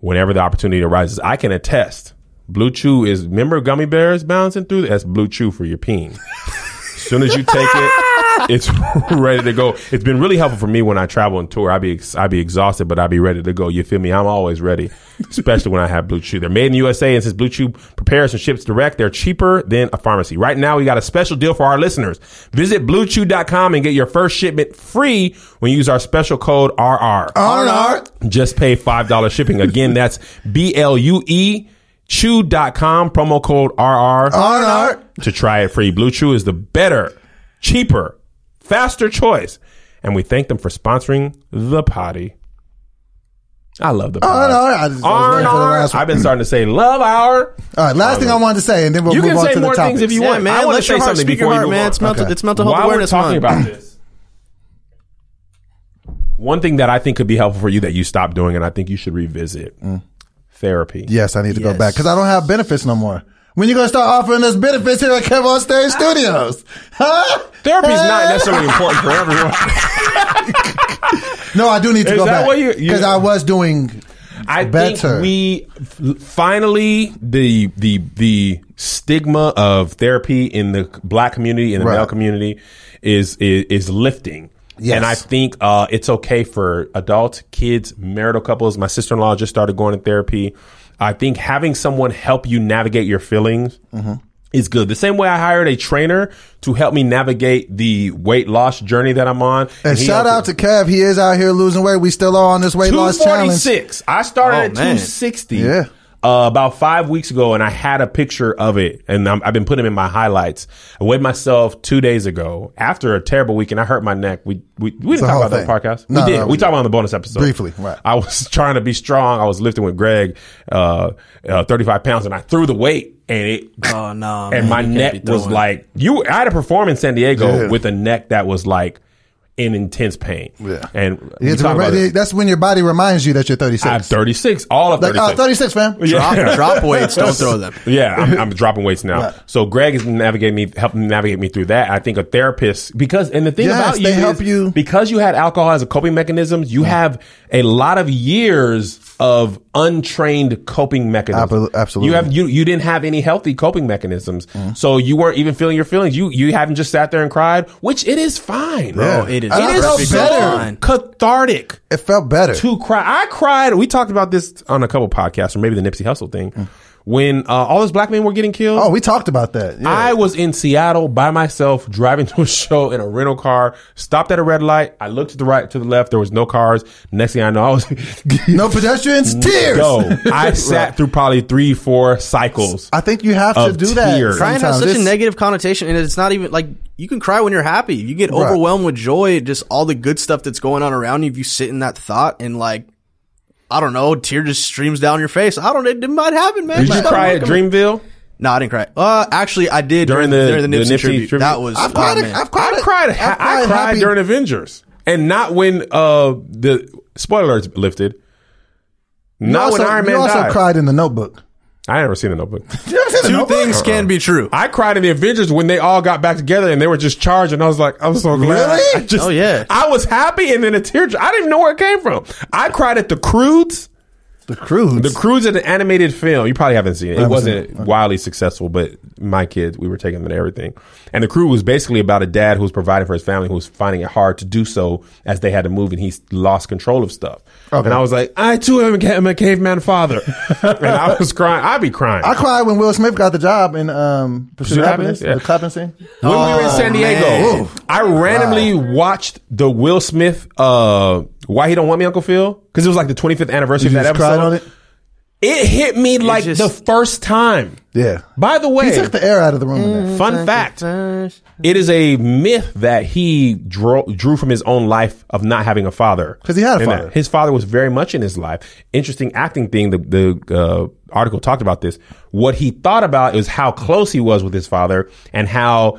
Speaker 2: whenever the opportunity arises. I can attest. Blue Chew is, remember gummy bears bouncing through? That's Blue Chew for your peen. As soon as you take it, it's ready to go. It's been really helpful for me when I travel and tour. I be ex- I be exhausted, but I be ready to go. You feel me? I'm always ready, especially when I have Blue Chew. They're made in the USA, and since Blue Chew prepares and ships direct, they're cheaper than a pharmacy. Right now, we got a special deal for our listeners. Visit BlueChew.com and get your first shipment free when you use our special code RR.
Speaker 1: R&R.
Speaker 2: Just pay $5 shipping. Again, that's B L U E chew.com, promo code RR
Speaker 1: R&R.
Speaker 2: to try it free. Blue Chew is the better, cheaper, faster choice. And we thank them for sponsoring the potty. I love the oh, potty.
Speaker 1: R&R. I just- I was waiting for the last one.
Speaker 2: I've been starting to say love hour.
Speaker 1: All right, last thing I wanted to say, and then we'll
Speaker 2: You
Speaker 1: move on to the
Speaker 2: more things if you
Speaker 3: Yeah,
Speaker 2: want.
Speaker 3: man.
Speaker 2: I want to
Speaker 3: let
Speaker 2: say
Speaker 3: your heart
Speaker 2: something
Speaker 3: speak your
Speaker 2: before you
Speaker 3: heart,
Speaker 2: move
Speaker 3: man.
Speaker 2: on.
Speaker 3: It's mental.
Speaker 1: Okay.
Speaker 3: It's mental health
Speaker 2: While we're
Speaker 3: awareness
Speaker 2: talking
Speaker 3: month.
Speaker 2: about this, one thing that I think could be helpful for you that you stopped doing, and I think you should revisit mm. therapy.
Speaker 1: Yes, I need to go back because I don't have benefits no more. When you gonna start offering us benefits here at Kev on Stage Studios? Huh?
Speaker 2: Therapy is not necessarily important for everyone.
Speaker 1: No, I do need to
Speaker 2: Is
Speaker 1: go
Speaker 2: that
Speaker 1: back
Speaker 2: what you- you-
Speaker 1: because I was doing.
Speaker 2: I
Speaker 1: Better.
Speaker 2: think we f- finally the the the stigma of therapy in the black community in the
Speaker 1: Right.
Speaker 2: male community is is, is lifting.
Speaker 1: Yes.
Speaker 2: And I think uh, it's okay for adults, kids, marital couples. My sister in law just started going to therapy. I think having someone help you navigate your feelings
Speaker 1: Mm-hmm.
Speaker 2: is good. The same way I hired a trainer to help me navigate the weight loss journey that I'm on.
Speaker 1: And
Speaker 2: he
Speaker 1: shout out to Kev. He is out here losing weight. We still are on this weight loss challenge.
Speaker 2: 246. I started
Speaker 3: Oh,
Speaker 2: at
Speaker 3: man.
Speaker 2: 260
Speaker 1: Yeah.
Speaker 2: Uh, about five weeks ago, and I had a picture of it, and I'm, I've been putting them in my highlights. I weighed myself two days ago after a terrible week, and I hurt my neck. We we, we didn't talk
Speaker 1: whole
Speaker 2: about that podcast.
Speaker 1: No,
Speaker 2: we did.
Speaker 1: no,
Speaker 2: we
Speaker 1: we
Speaker 2: talked about it on the bonus episode
Speaker 1: Briefly, right.
Speaker 2: I was trying to be strong. I was lifting with Greg, uh, uh, 35 pounds, and I threw the weight, and it.
Speaker 3: Oh no!
Speaker 2: and
Speaker 3: man,
Speaker 2: my neck was like you. I had to perform in San Diego
Speaker 1: Yeah.
Speaker 2: with a neck that was like in intense pain.
Speaker 1: Yeah.
Speaker 2: and we
Speaker 1: It's
Speaker 2: about
Speaker 1: that's when your body reminds you that you're 36.
Speaker 2: I'm 36. All of
Speaker 1: like,
Speaker 2: 36.
Speaker 1: uh, 36, fam.
Speaker 3: drop, drop weights. Don't throw them.
Speaker 2: Yeah, I'm, I'm dropping weights now.
Speaker 1: Right.
Speaker 2: So Greg is navigating me, helping navigate me through that. I think a therapist because, and the thing
Speaker 1: Yes,
Speaker 2: about you
Speaker 1: they
Speaker 2: is
Speaker 1: help you.
Speaker 2: because you had alcohol as a coping mechanism. You have a lot of years of untrained coping mechanisms.
Speaker 1: Absolutely.
Speaker 2: You have you you didn't have any healthy coping mechanisms, mm-hmm. so you weren't even feeling your feelings. You you haven't just sat there and cried, which it is fine.
Speaker 1: Yeah.
Speaker 3: Oh, it is.
Speaker 1: And
Speaker 2: It
Speaker 1: felt better.
Speaker 2: so cathartic
Speaker 1: It felt better.
Speaker 2: to cry. I cried. We talked about this on a couple podcasts, or maybe the Nipsey Hussle thing, mm. When uh, all those black men were getting killed.
Speaker 1: Oh, we talked about that. Yeah.
Speaker 2: I was in Seattle by myself, driving to a show in a rental car. Stopped at a red light. I looked to the right, to the left. There was no cars. Next thing I know, I was
Speaker 1: no pedestrians, tears.
Speaker 2: Go. I sat through probably three, four cycles.
Speaker 1: I think you have to
Speaker 2: Of
Speaker 1: do that.
Speaker 2: tears.
Speaker 3: Crying has
Speaker 1: sometimes.
Speaker 3: such a negative connotation, and it's not even like you can cry when you're happy. You get
Speaker 1: Right.
Speaker 3: overwhelmed with joy, just all the good stuff that's going on around you. If you sit in that thought and like, I don't know, tear just streams down your face. I don't. It, it might happen, man.
Speaker 2: Did you cry at. Dreamville?
Speaker 3: No, I didn't cry. Uh, actually, I did
Speaker 2: During
Speaker 3: during,
Speaker 2: the-
Speaker 3: during the,
Speaker 2: the
Speaker 3: Nipsey,
Speaker 2: Nipsey
Speaker 3: tribute.
Speaker 2: tribute?
Speaker 3: That was.
Speaker 1: I've cried.
Speaker 3: oh, man.
Speaker 1: I've cried.
Speaker 2: I cried.
Speaker 1: I've
Speaker 2: I cried during Avengers, and not when uh the spoiler alerts lifted.
Speaker 1: You
Speaker 2: Not
Speaker 1: also,
Speaker 2: when Iron
Speaker 1: you also
Speaker 2: died.
Speaker 1: cried in the Notebook.
Speaker 2: I never seen the Notebook.
Speaker 1: You ever seen the
Speaker 3: Two
Speaker 1: Notebook?
Speaker 3: things can be true.
Speaker 2: I cried in the Avengers when they all got back together and they were just charged, and I was like, I'm so glad.
Speaker 1: Really?
Speaker 2: I just,
Speaker 3: Oh, yeah.
Speaker 2: I was happy, and then a tear. I didn't even know where it came from. I cried at the Croods.
Speaker 1: The Croods.
Speaker 2: The Croods is an animated film. You probably haven't seen it. It wasn't
Speaker 1: it.
Speaker 2: wildly successful, but my kids, we were taking them to everything. And the crew was basically about a dad who was providing for his family, who was finding it hard to do so as they had to move, and he lost control of stuff.
Speaker 1: Okay.
Speaker 2: And I was like, I too am a, am a caveman father, and I was crying. I'd be crying.
Speaker 1: I cried when Will Smith got the job in um, Pursuit of
Speaker 2: Pursuit of
Speaker 1: Happiness.
Speaker 2: Happiness?
Speaker 1: The clapping scene.
Speaker 2: when we were in San Diego,
Speaker 3: man.
Speaker 2: I randomly watched the Will Smith uh, "Why He Don't Want Me, Uncle Phil" because it was like the 25th anniversary
Speaker 1: You
Speaker 2: of that
Speaker 1: just
Speaker 2: episode.
Speaker 1: Cried on it.
Speaker 2: It hit me like
Speaker 3: just-
Speaker 2: the first time.
Speaker 1: Yeah.
Speaker 2: By the way,
Speaker 1: He took the air out of the room. in there.
Speaker 2: fun fact: it is a myth that he drew, drew from his own life of not having a father
Speaker 1: because he had a
Speaker 2: And
Speaker 1: father.
Speaker 2: His father was very much in his life. Interesting acting thing. The the uh, article talked about this. What he thought about is how close he was with his father and how.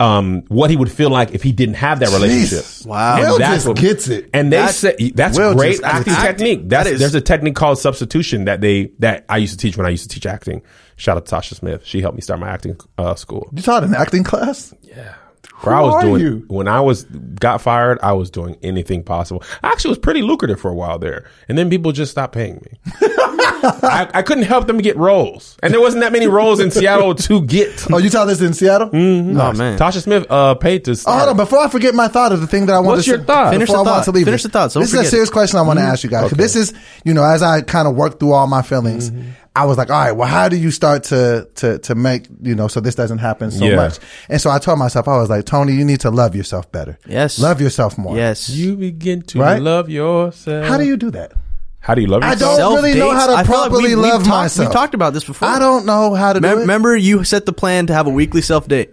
Speaker 2: Um, what he would feel like if he didn't have that relationship.
Speaker 3: Wow.
Speaker 2: And
Speaker 1: Will
Speaker 2: that's
Speaker 1: just gets it.
Speaker 2: And they
Speaker 3: That-
Speaker 2: say that's
Speaker 1: Will
Speaker 2: great acting technique. That's,
Speaker 3: That is-
Speaker 2: there's a technique called substitution that they that I used to teach when I used to teach acting. Shout out to Tasha Smith. She helped me start my acting uh, school.
Speaker 1: You taught an acting class? Yeah.
Speaker 2: Where I was
Speaker 1: are
Speaker 2: doing
Speaker 1: you?
Speaker 2: when I was got fired, I was doing anything possible. I actually was pretty lucrative for a while there, and then people just stopped paying me. I, I couldn't help them get roles, and there wasn't that many roles in Seattle to get.
Speaker 1: Oh, you taught this in Seattle? Mm-hmm.
Speaker 3: Oh man.
Speaker 2: Tasha Smith uh, paid to.
Speaker 1: Oh, hold on. Before I forget my thought of the thing that I want
Speaker 2: What's
Speaker 1: to
Speaker 2: your
Speaker 1: say-
Speaker 2: thought?
Speaker 3: Finish the
Speaker 1: I
Speaker 3: thought.
Speaker 1: to leave
Speaker 3: Finish
Speaker 1: it.
Speaker 3: the thoughts. Don't
Speaker 1: This is a
Speaker 3: forget
Speaker 1: serious question I want to ask you guys. 'Cause This is, you know, as I kind of work through all my feelings, I was like, all right, well, how do you start to to to make you know so this doesn't happen so
Speaker 2: Yeah.
Speaker 1: much? And so I told myself, I was like, Tony, you need to love yourself better.
Speaker 3: Yes.
Speaker 1: love yourself more.
Speaker 3: Yes.
Speaker 2: You begin to
Speaker 1: Right?
Speaker 2: love yourself.
Speaker 1: How do you do that?
Speaker 2: How do you love yourself?
Speaker 1: I
Speaker 2: yourself?
Speaker 1: don't really know how to
Speaker 3: I feel like
Speaker 1: properly
Speaker 3: we've- we've
Speaker 1: love
Speaker 3: talked-
Speaker 1: myself.
Speaker 3: We talked about this before.
Speaker 1: I don't know how to do it.
Speaker 3: Remember, you set the plan to have a weekly self date.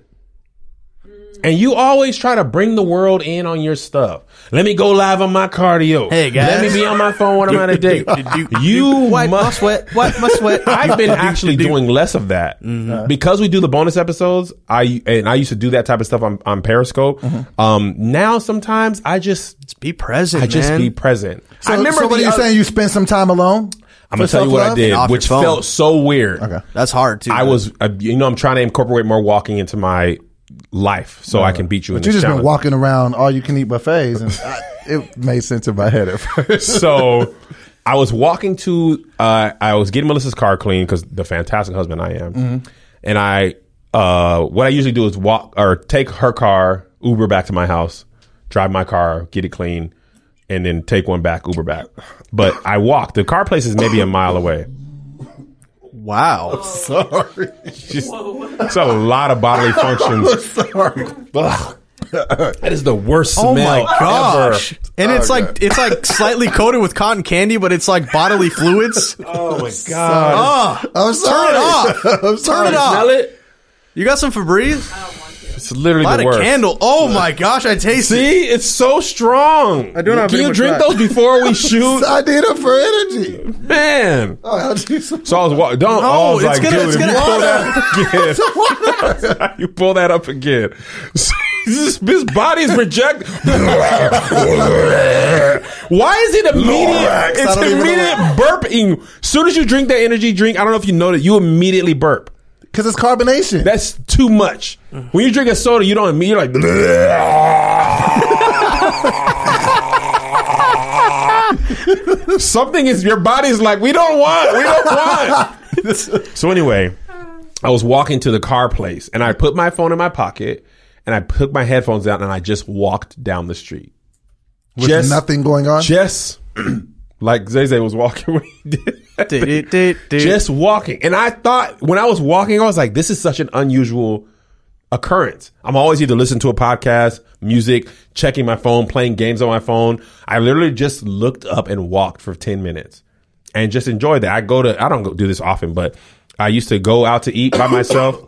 Speaker 2: And you always try to bring the world in on your stuff. Let me go live on my cardio.
Speaker 3: Hey, guys.
Speaker 2: Let me be on my phone when I'm at a date.
Speaker 3: you-
Speaker 2: you
Speaker 3: Wipe my sweat. Wipe my sweat.
Speaker 2: I've been actually doing less of that
Speaker 3: Mm-hmm.
Speaker 2: because we do the bonus episodes. I and I used to do that type of stuff on, on Periscope.
Speaker 3: Mm-hmm.
Speaker 2: Um, now sometimes I just
Speaker 3: Just be present.
Speaker 2: I just
Speaker 3: man.
Speaker 2: be present.
Speaker 1: So,
Speaker 2: I remember
Speaker 1: so what
Speaker 2: the
Speaker 1: are you saying? You spend some time alone?
Speaker 2: I'm gonna tell you what I did, which felt so weird.
Speaker 1: Okay.
Speaker 3: That's hard too.
Speaker 2: I
Speaker 3: man.
Speaker 2: was, uh, you know, I'm trying to incorporate more walking into my life so I can beat you in
Speaker 1: But you
Speaker 2: this
Speaker 1: just been walking around all you can eat buffets, and I, it made sense in my head at first.
Speaker 2: so I was walking to, uh, I was getting Melissa's car clean because the fantastic husband I am,
Speaker 1: Mm-hmm.
Speaker 2: and I, uh, what I usually do is walk or take her car, Uber back to my house, drive my car, get it clean, and then take one back, Uber back. But I walk. The car place is maybe a mile away.
Speaker 3: Wow.
Speaker 1: Sorry,
Speaker 2: Just, it's a lot of bodily functions.
Speaker 1: sorry.
Speaker 2: That is the worst smell
Speaker 3: Oh my gosh!
Speaker 2: ever.
Speaker 3: And it's oh, like it's like slightly coated with cotton candy, but it's like bodily fluids.
Speaker 2: Oh my god!
Speaker 3: Oh,
Speaker 1: I'm sorry.
Speaker 3: turn it off!
Speaker 1: I'm
Speaker 3: Turn it off!
Speaker 2: Smell it?
Speaker 3: You got some Febreze?
Speaker 2: It's literally
Speaker 3: Light
Speaker 2: the
Speaker 3: a candle. Oh my gosh! I taste it.
Speaker 2: See, it's so strong.
Speaker 3: I don't
Speaker 2: Can you drink
Speaker 3: fat.
Speaker 2: those before we shoot?
Speaker 1: I need it for energy.
Speaker 2: Man.
Speaker 1: Oh, I'll do some-
Speaker 2: So I was walking. Don't.
Speaker 3: No,
Speaker 2: I was
Speaker 3: it's
Speaker 2: like,
Speaker 3: gonna-
Speaker 2: dude,
Speaker 3: it's
Speaker 2: if you
Speaker 3: gonna-
Speaker 2: pull that up again, you pull that up again. This, this body's reject. Why is it immediate?
Speaker 1: Lorax. I
Speaker 2: It's
Speaker 1: don't even know
Speaker 2: immediate burping. As soon as you drink that energy drink, I don't know if you know that you immediately burp.
Speaker 1: Because it's carbonation.
Speaker 2: That's too much. When you drink a soda, you don't you're like. Something is your body's like we don't want. We don't want. so anyway, I was walking to the car place and I put my phone in my pocket and I put my headphones out, and I just walked down the street.
Speaker 1: With
Speaker 2: just-
Speaker 1: nothing going on.
Speaker 2: Just like Zay Zay was walking when he did. that.
Speaker 3: Did it, did, did.
Speaker 2: Just walking. And I thought when I was walking, I was like, this is such an unusual occurrence. I'm always either listening to a podcast, music, checking my phone, playing games on my phone. I literally just looked up and walked for 10 minutes and just enjoyed that. I go to, I don't go do this often, but I used to go out to eat by myself.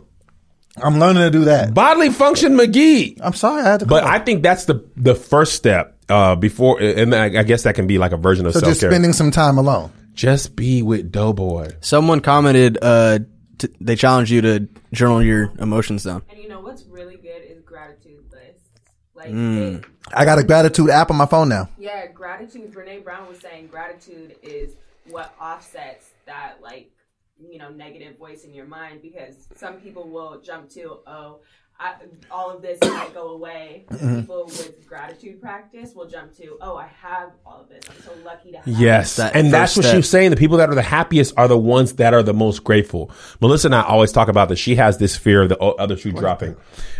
Speaker 1: I'm learning to do that.
Speaker 2: Bodily function McGee.
Speaker 1: I'm sorry, I had to.
Speaker 2: But. I think that's the the first step uh, before, and I, I guess that can be like a version of
Speaker 1: so
Speaker 2: self
Speaker 1: just spending some time alone.
Speaker 2: Just be with Doboy.
Speaker 3: Someone commented. Uh, t- they challenged you to journal your emotions down.
Speaker 4: And you know what's really good is gratitude lists. Like,
Speaker 2: Mm.
Speaker 4: it-
Speaker 1: I got a gratitude app on my phone now.
Speaker 4: yeah, gratitude. Brene Brown was saying gratitude is what offsets that like you know negative voice in your mind because some people will jump to oh. I, all of this might go away.
Speaker 1: Mm-hmm.
Speaker 4: People with gratitude practice will jump to, "Oh, I have all of this. I'm so lucky to have."
Speaker 2: Yes,
Speaker 3: That
Speaker 2: and that's what
Speaker 3: step.
Speaker 2: she was saying. The people that are the happiest are the ones that are the most grateful. Melissa and I always talk about that. She has this fear of the other shoe dropping,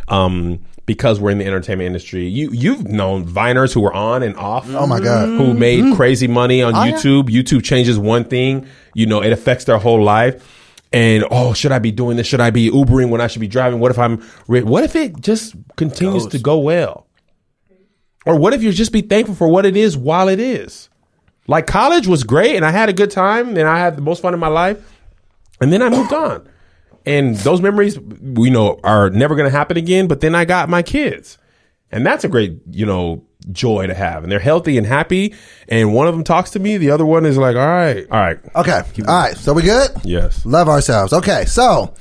Speaker 2: um, because we're in the entertainment industry. You you've known Viners who were on and off.
Speaker 1: Oh my God.
Speaker 2: who made crazy money on
Speaker 3: Oh, yeah.
Speaker 2: YouTube. YouTube changes one thing, you know, it affects their whole life. And oh, should I be doing this? Should I be Ubering when I should be driving? What if I'm? What if it just continues to go well? Or what if you just be thankful for what it is while it is? Like college was great and I had a good time and I had the most fun in my life. And then I moved on. And those memories, you know, are never going to happen again. But then I got my kids. And that's a great, you know, joy to have. And they're healthy and happy. And one of them talks to me. The other one is like, all right, all right.
Speaker 1: Okay. All right. So we good?
Speaker 2: Yes.
Speaker 1: Love ourselves. Okay. So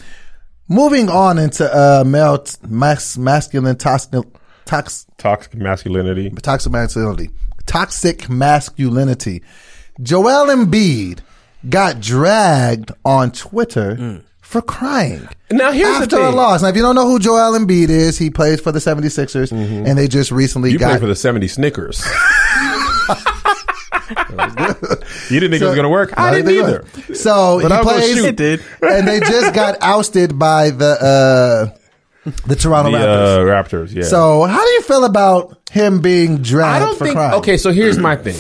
Speaker 1: moving on into uh, male t- mas- masculine toxic, tox-
Speaker 2: Toxic masculinity.
Speaker 1: toxic masculinity. Toxic masculinity. Joel Embiid got dragged on Twitter for crying.
Speaker 2: Now, here's the
Speaker 1: After a loss. Now, if you don't know who Joel Embiid is, he plays for the 76ers, and they just recently
Speaker 2: Mm-hmm. You
Speaker 1: got
Speaker 2: play for the 70 Snickers. you didn't think it was going to work? I didn't either.
Speaker 1: didn't. So
Speaker 2: But
Speaker 1: he
Speaker 2: I was
Speaker 1: plays,
Speaker 2: shoot.
Speaker 3: It did.
Speaker 1: and they just got ousted by the uh, the Toronto
Speaker 2: The
Speaker 1: Raptors.
Speaker 2: uh, Raptors, yeah.
Speaker 1: So, how do you feel about him being dragged
Speaker 2: I don't
Speaker 1: for
Speaker 2: think.
Speaker 1: crying?
Speaker 2: Okay, so here's my thing.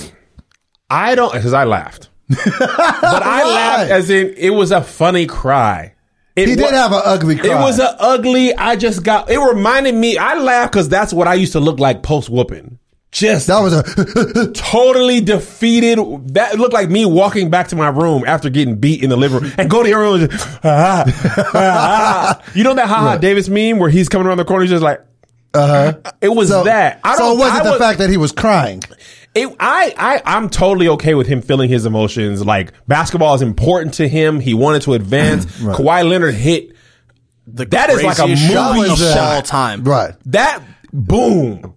Speaker 2: I don't because I laughed, but I
Speaker 1: Why?
Speaker 2: laughed as in it was a funny cry. It
Speaker 1: he did
Speaker 2: wa-
Speaker 1: have an ugly cry.
Speaker 2: It was a ugly. I just got. It reminded me. I laughed because that's what I used to look like post whooping. Just
Speaker 1: that was a
Speaker 2: totally defeated. That looked like me walking back to my room after getting beat in the living room and go to your room. And just, ah, ah, ah. You know that haha Davis meme where he's coming around the corner, he's just like, uh huh. It was
Speaker 1: so,
Speaker 2: that. I
Speaker 1: so
Speaker 2: don't.
Speaker 1: it wasn't
Speaker 2: I
Speaker 1: the
Speaker 2: was-
Speaker 1: fact that he was crying.
Speaker 2: It, I, I, I'm totally okay with him feeling his emotions. Like basketball is important to him. He wanted to advance. Kawhi Leonard hit
Speaker 3: The
Speaker 2: That is like a
Speaker 3: craziest shot
Speaker 2: movie
Speaker 3: of
Speaker 2: shot.
Speaker 3: all time.
Speaker 1: Right.
Speaker 2: that boom,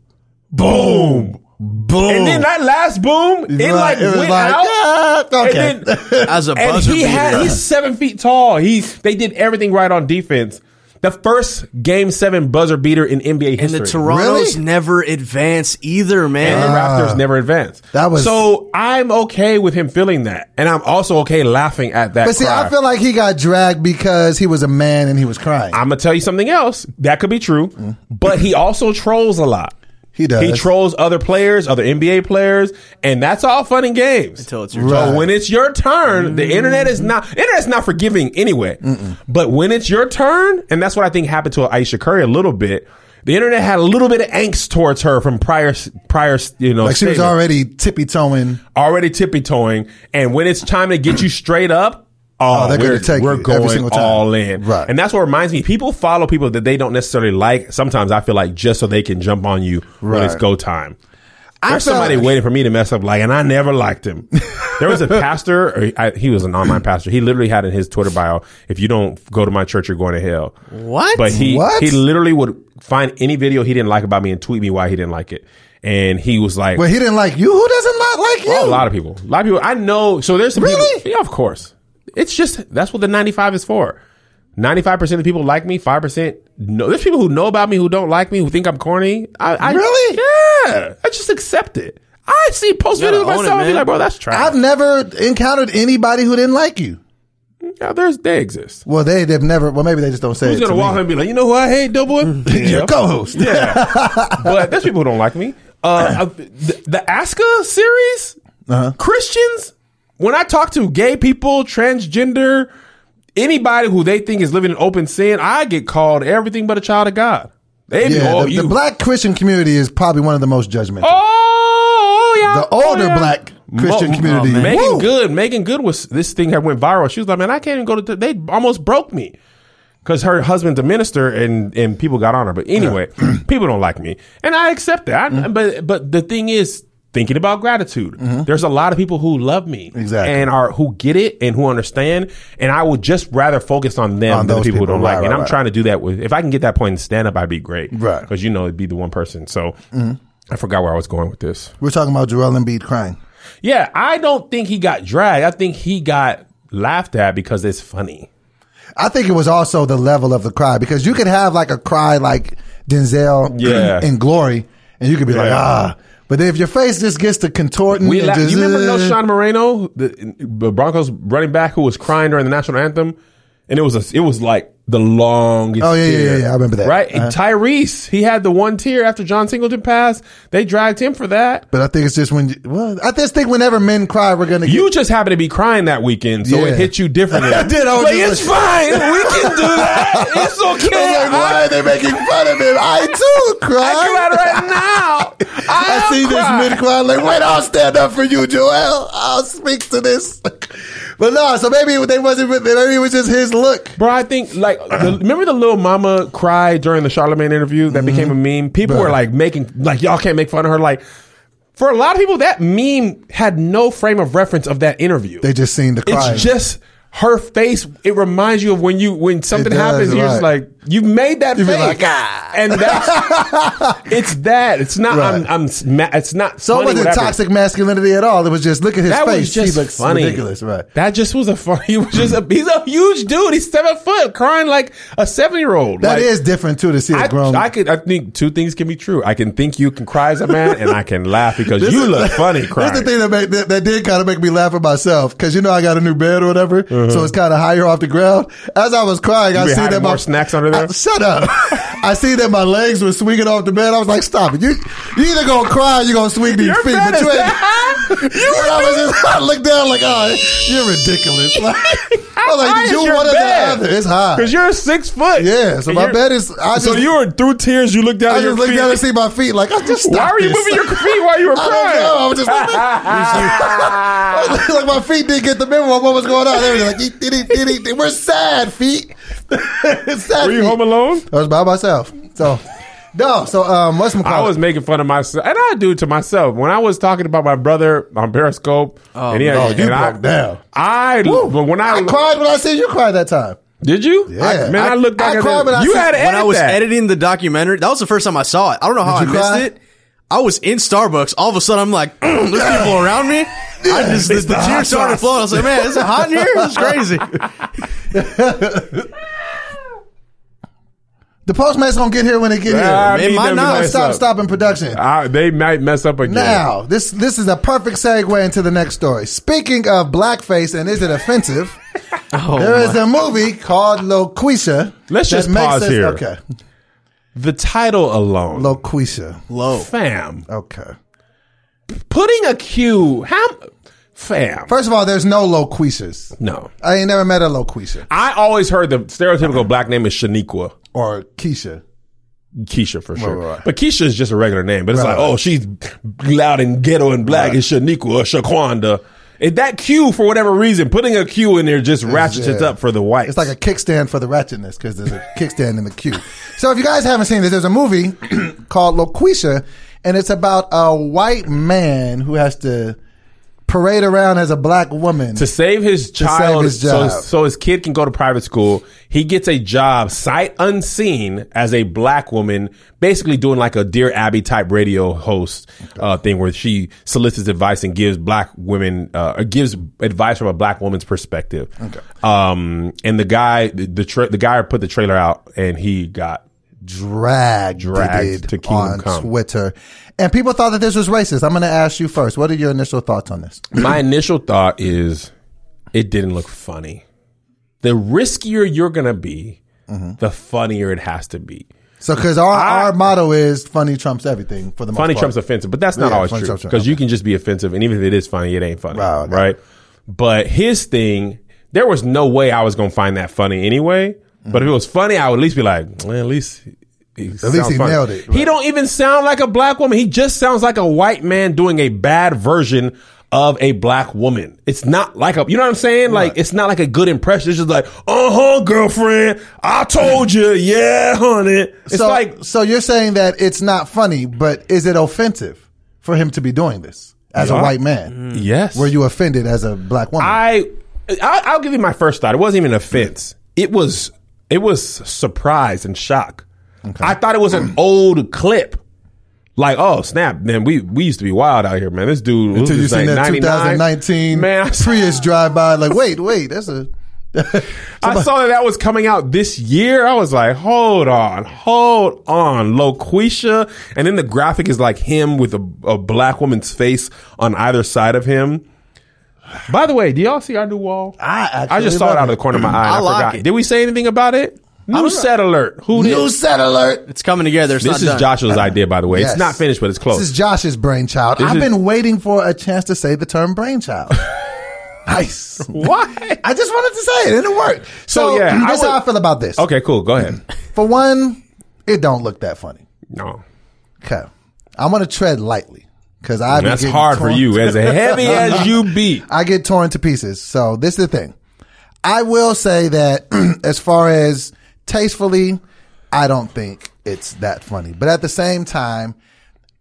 Speaker 2: boom,
Speaker 1: Boom.
Speaker 2: and then that last boom, it
Speaker 1: Right.
Speaker 2: like
Speaker 1: It
Speaker 2: went
Speaker 1: like,
Speaker 2: out.
Speaker 1: yeah, okay.
Speaker 2: And then,
Speaker 3: As a
Speaker 2: and
Speaker 3: buzzer
Speaker 2: he had he's seven feet tall. He they did everything right on defense. The first game seven buzzer beater in NBA history.
Speaker 3: And the Toronto's
Speaker 1: Really?
Speaker 3: never advance either, man.
Speaker 2: and
Speaker 3: man.
Speaker 2: the Raptors never advanced.
Speaker 1: That was-
Speaker 2: so. I'm okay with him feeling that, and I'm also okay laughing at that.
Speaker 1: But see,
Speaker 2: cry.
Speaker 1: I feel like he got dragged because he was a man and he was crying.
Speaker 2: I'm gonna tell you something else. That could be true, mm. but he also trolls a lot.
Speaker 1: He does.
Speaker 2: He trolls other players, other NBA players, and that's all fun and games
Speaker 3: Until it's your
Speaker 1: Right.
Speaker 2: So when it's your turn, the mm. internet is not internet's not forgiving anyway. But when it's your turn, and that's what I think happened to Ayesha Curry a little bit. The internet had a little bit of angst towards her from prior, prior, you know,
Speaker 1: like she was already tippy toeing.
Speaker 2: already tippy toeing, and when it's time to get you straight up, oh,
Speaker 1: Oh, they're
Speaker 2: we're,
Speaker 1: gonna take
Speaker 2: we're going all in,
Speaker 1: Right.
Speaker 2: And that's what reminds me. People follow people that they don't necessarily like. Sometimes I feel like just so they can jump on you when it's go time.
Speaker 1: I
Speaker 2: There's somebody waiting for me to mess up, like, and I never liked him. there was a pastor, or he, I, he was an online pastor. He literally had in his Twitter bio, "If you don't go to my church, you're going to hell."
Speaker 3: What?
Speaker 2: But he
Speaker 1: What?
Speaker 2: he literally would find any video he didn't like about me and tweet me why he didn't like it. And he was like,
Speaker 1: Well, he didn't like you. Who doesn't not like you?
Speaker 2: Oh, a lot of people. A lot of people. I know. So there's some
Speaker 1: Really?
Speaker 2: people. Yeah, of course. It's just that's what the 95 is for. 95% of people like me. 5% no. There's people who know about me who don't like me, who think I'm corny. I, I
Speaker 1: Really?
Speaker 2: Yeah. I just accept it. I see post videos of
Speaker 3: own it,
Speaker 2: myself and be like, bro, that's trash.
Speaker 1: I've never encountered anybody who didn't like you.
Speaker 2: yeah, there's they exist.
Speaker 1: Well, they they've never. Well, maybe they just don't say
Speaker 2: Who's
Speaker 1: it.
Speaker 2: gonna
Speaker 1: to
Speaker 2: walk
Speaker 1: me.
Speaker 2: in and be like, you know who I hate, Doboy?
Speaker 1: Your co-host.
Speaker 2: Yeah. but there's people who don't like me. Uh, the, the Aska series,
Speaker 1: Uh-huh.
Speaker 2: Christians, when I talk to gay people, transgender, anybody who they think is living in open sin, I get called everything but a child of God. They be, oh,
Speaker 1: the,
Speaker 2: you.
Speaker 1: the black Christian community is probably one of the most judgmental.
Speaker 2: oh, yeah.
Speaker 1: the older
Speaker 2: oh, yeah.
Speaker 1: black Christian
Speaker 2: Mo-
Speaker 1: community.
Speaker 2: Meagan
Speaker 1: Woo!
Speaker 2: Good, Meagan Good was this thing that went viral. She was like, man, I can't even go to. They almost broke me because her husband's a minister, and and people got on her. But anyway, people don't like me, and I accept that.
Speaker 1: Mm-hmm.
Speaker 2: I- but but the thing is. Thinking about gratitude, there's a lot of people who love me
Speaker 1: Exactly.
Speaker 2: and are who get it and who understand, and I would just rather focus on them
Speaker 1: On
Speaker 2: than the
Speaker 1: those
Speaker 2: people, who don't
Speaker 1: Right,
Speaker 2: like me. And I'm
Speaker 1: right.
Speaker 2: trying to do that with. If I can get that point in stand up, I'd be great,
Speaker 1: Right. Mm-hmm.
Speaker 2: Because you know it'd be the one person. So I forgot where I was going with this.
Speaker 1: We're talking about Joel Embiid crying.
Speaker 2: Yeah, I don't think he got dragged. I think he got laughed at because it's funny.
Speaker 1: I think it was also the level of the cry because you could have like a cry like Denzel
Speaker 2: Yeah.
Speaker 1: in Glory, and you could be like ah. But if your face just gets to contorting,
Speaker 2: We
Speaker 1: and
Speaker 2: la-
Speaker 1: just,
Speaker 2: you remember
Speaker 1: uh,
Speaker 2: Knowshon Moreno, the, the Broncos running back who was crying during the national anthem, and it was a, it was like the longest.
Speaker 1: Oh, yeah, yeah, yeah, yeah, I remember that.
Speaker 2: Right,
Speaker 1: Uh-huh.
Speaker 2: And Tyrese, he had the one tear after John Singleton passed. They dragged him for that.
Speaker 1: But I think it's just when you, well, I just think whenever men cry, we're gonna get
Speaker 2: You just happened to be crying that weekend, so
Speaker 1: Yeah.
Speaker 2: it hit you differently.
Speaker 1: I did, I was
Speaker 2: like, it's fine. We can do that. It's okay.
Speaker 1: I'm like, why are they making fun of him? I too cry.
Speaker 2: I cried right now. I,
Speaker 1: I see this
Speaker 2: crying.
Speaker 1: mid cry like, wait, I'll stand up for you, Joel. I'll speak to this. But no, so maybe they wasn't. Maybe it was just his look.
Speaker 2: Bro, I think like the, remember the little mama cry during the Charlamagne interview that mm-hmm. became a meme. People
Speaker 1: Bruh.
Speaker 2: were like making like y'all can't make fun of her. Like for a lot of people, that meme had no frame of reference of that interview.
Speaker 1: They just seen the cry.
Speaker 2: it's just her face. It reminds you of when you when something
Speaker 1: does,
Speaker 2: happens. You're just like you made that
Speaker 1: You
Speaker 2: face,
Speaker 1: like, "Ah."
Speaker 2: and that's it's that. It's not.
Speaker 1: Right.
Speaker 2: I'm. I'm. It's not.
Speaker 1: so it wasn't
Speaker 2: whatever.
Speaker 1: toxic masculinity at all. It was just look at his
Speaker 2: That
Speaker 1: face.
Speaker 2: was just
Speaker 1: he looks
Speaker 2: funny.
Speaker 1: ridiculous, right?
Speaker 2: That just was a funny. He was just a. He's a huge dude. He's seven foot, crying like a seven year old.
Speaker 1: That is different too to see a
Speaker 2: I,
Speaker 1: grown.
Speaker 2: I could. I think two things can be true. I can think you can cry as a man, and I can laugh because you
Speaker 1: is-
Speaker 2: look funny crying.
Speaker 1: This is the thing that, make, that, that did kind of make me laugh at myself because you know I got a new bed or whatever, So it's kind of higher off the ground. As I was crying, I see that my
Speaker 2: snacks under there?
Speaker 1: I- shut up! I see that my legs were swinging off the bed. I was like, "Stop it! You you either gonna cry, or you gonna swing these
Speaker 2: Your
Speaker 1: feet." But you ain't.
Speaker 2: high?
Speaker 1: I was just I looked down like, "Oh, you're ridiculous!" Like, I was like, "Do one or the other." It's high.
Speaker 2: Because you're six foot.
Speaker 1: Yeah, so
Speaker 2: And
Speaker 1: my bed is. I just,
Speaker 2: so you were through tears. You looked down
Speaker 1: I just looked
Speaker 2: feet.
Speaker 1: down and see my feet. Like, I just. Stop.
Speaker 2: Why were you
Speaker 1: this.
Speaker 2: moving your feet while you were
Speaker 1: I
Speaker 2: crying?
Speaker 1: know. I was just like, like my feet didn't get the memo of what was going on. They were like, "Eat, eat, eat, eat, eat." we're sad feet. sad
Speaker 2: Were you
Speaker 1: feet.
Speaker 2: home alone?
Speaker 1: I was by myself. So no. So um, what's my
Speaker 2: I was making fun of myself, and I do it to myself. When I was talking about my brother on Periscope, and he had,
Speaker 1: oh, you
Speaker 2: and I,
Speaker 1: broke down.
Speaker 2: I, but when I,
Speaker 1: I cried when I said you cry that time.
Speaker 2: did you?
Speaker 1: Yeah.
Speaker 2: I, man, I,
Speaker 1: I-
Speaker 2: looked back
Speaker 1: I
Speaker 2: at
Speaker 1: cried
Speaker 2: that.
Speaker 1: when I
Speaker 2: You
Speaker 1: see-
Speaker 2: had to
Speaker 3: when I was
Speaker 2: that.
Speaker 3: editing the documentary, that was the first time I saw it. I don't know how
Speaker 1: Did
Speaker 3: I
Speaker 1: you
Speaker 3: missed
Speaker 1: cry?
Speaker 3: it. I was in Starbucks. All of a sudden, I'm like, "Mm, there's people around me. I just the,
Speaker 2: It's
Speaker 3: the
Speaker 2: the
Speaker 3: tears started flowing. I was like, man, is it hot in here? This is crazy.
Speaker 1: The Postmates gonna get here when they get
Speaker 2: I
Speaker 1: here.
Speaker 3: It
Speaker 2: need
Speaker 3: might
Speaker 2: them to
Speaker 3: not.
Speaker 2: mess
Speaker 1: Stop
Speaker 2: up.
Speaker 1: stopping production.
Speaker 2: I- they might mess up again.
Speaker 1: Now, this this is a perfect segue into the next story. Speaking of blackface and is it offensive?
Speaker 3: Oh,
Speaker 1: there is a movie called Loqueesha.
Speaker 2: Let's
Speaker 1: that
Speaker 2: just
Speaker 1: makes
Speaker 2: pause
Speaker 1: us-
Speaker 2: here.
Speaker 1: Okay,
Speaker 2: the title alone,
Speaker 1: Loqueesha.
Speaker 3: low.
Speaker 2: fam,
Speaker 1: Okay.
Speaker 2: Putting a Q, how, fam?
Speaker 1: First of all, there's no Loqueeshas.
Speaker 2: no,
Speaker 1: I ain't never met a Loqueesha
Speaker 2: I always heard the stereotypical black name is Shaniqua.
Speaker 1: or Keisha.
Speaker 2: Keisha for sure.
Speaker 1: Right, right, right.
Speaker 2: But Keisha is just a regular name. But it's like, oh, she's loud and ghetto and black.
Speaker 1: Right.
Speaker 2: It's Shaniqua or Shaquanda. If that Q, for whatever reason, putting a Q in there just ratchets it up for the white.
Speaker 1: It's like a kickstand for the ratchetness because there's a kickstand in the Q. So if you guys haven't seen this, there's a movie called Loqueesha, and it's about a white man who has to parade around as a black woman.
Speaker 2: to save his
Speaker 1: save
Speaker 2: child,
Speaker 1: his
Speaker 2: so, so his kid can go to private school. He gets a job sight unseen as a black woman, basically doing like a Dear Abby type radio host uh, thing where she solicits advice and gives black women, uh, or gives advice from a black woman's perspective. Okay. Um, and the guy, the the, tra- the guy put the trailer out and he got
Speaker 1: dragged,
Speaker 2: Dragged to Kingdom
Speaker 1: on
Speaker 2: Come.
Speaker 1: Twitter, and people thought that this was racist. I'm going to ask you first. What are your initial thoughts on this?
Speaker 2: My initial thought is it didn't look funny. The riskier you're going to be,
Speaker 1: Mm-hmm.
Speaker 2: the funnier it has to be.
Speaker 1: So, because our,
Speaker 2: I-
Speaker 1: our motto is funny trumps everything for the most
Speaker 2: Funny
Speaker 1: part.
Speaker 2: trumps offensive, but that's not
Speaker 1: Yeah,
Speaker 2: always true because you can just be offensive, and even if it is funny, it ain't funny, right? But his thing, there was no way I was gonna find that funny anyway. But if it was funny, I would at least be like, well, at least. He at
Speaker 1: least he nailed it,
Speaker 2: He don't even sound like a black woman. He just sounds like a white man doing a bad version of a black woman. It's not like a, you know what I'm saying? Like, it's not like a good impression. It's just like, uh huh, girlfriend. I told you. Yeah, honey. It's
Speaker 1: so,
Speaker 2: like,
Speaker 1: so you're saying that it's not funny, but is it offensive for him to be doing this as a
Speaker 2: Yeah.
Speaker 1: white man?
Speaker 2: yes.
Speaker 1: Were you offended as a black woman?
Speaker 2: I, I I'll give you my first thought. It wasn't even an offense. It was it was surprise and shock. I thought it was an old clip. Like, oh snap! Man, we we used to be wild out here, man. This dude was
Speaker 1: Until you seen
Speaker 2: like
Speaker 1: that
Speaker 2: 99.
Speaker 1: 2019
Speaker 2: Man,
Speaker 1: Prius drive by, like, wait, wait, that's a.
Speaker 2: I saw that that was coming out this year. I was like, hold on, hold on. Loqueesha. And then the graphic is like him with a, a black woman's face on either side of him. By the way, do y'all see our new wall?
Speaker 1: I actually
Speaker 2: I just saw it out of the corner of my eye.
Speaker 3: I
Speaker 2: I,
Speaker 3: like
Speaker 2: forgot.
Speaker 3: it.
Speaker 2: Did we say anything about it? New set alert. Who did?
Speaker 1: New set alert.
Speaker 3: It's coming together. It's
Speaker 2: this
Speaker 3: not
Speaker 2: is
Speaker 3: done.
Speaker 2: Joshua's idea, by the way.
Speaker 1: Yes.
Speaker 2: It's not finished, but it's close.
Speaker 1: This is Josh's brainchild. I've
Speaker 2: is-
Speaker 1: been waiting for a chance to say the term brainchild. nice.
Speaker 2: Why?
Speaker 1: I just wanted to say it, and it worked. So,
Speaker 2: So, yeah, I
Speaker 1: this is how I feel about this.
Speaker 2: Okay, cool. Go ahead.
Speaker 1: For one, it don't look that funny.
Speaker 2: No.
Speaker 1: Okay, I'm gonna tread lightly because I. be
Speaker 2: That's hard for you, as heavy as you be.
Speaker 1: I get torn to pieces. So this is the thing. I will say that as far as tastefully, I don't think it's that funny. But at the same time,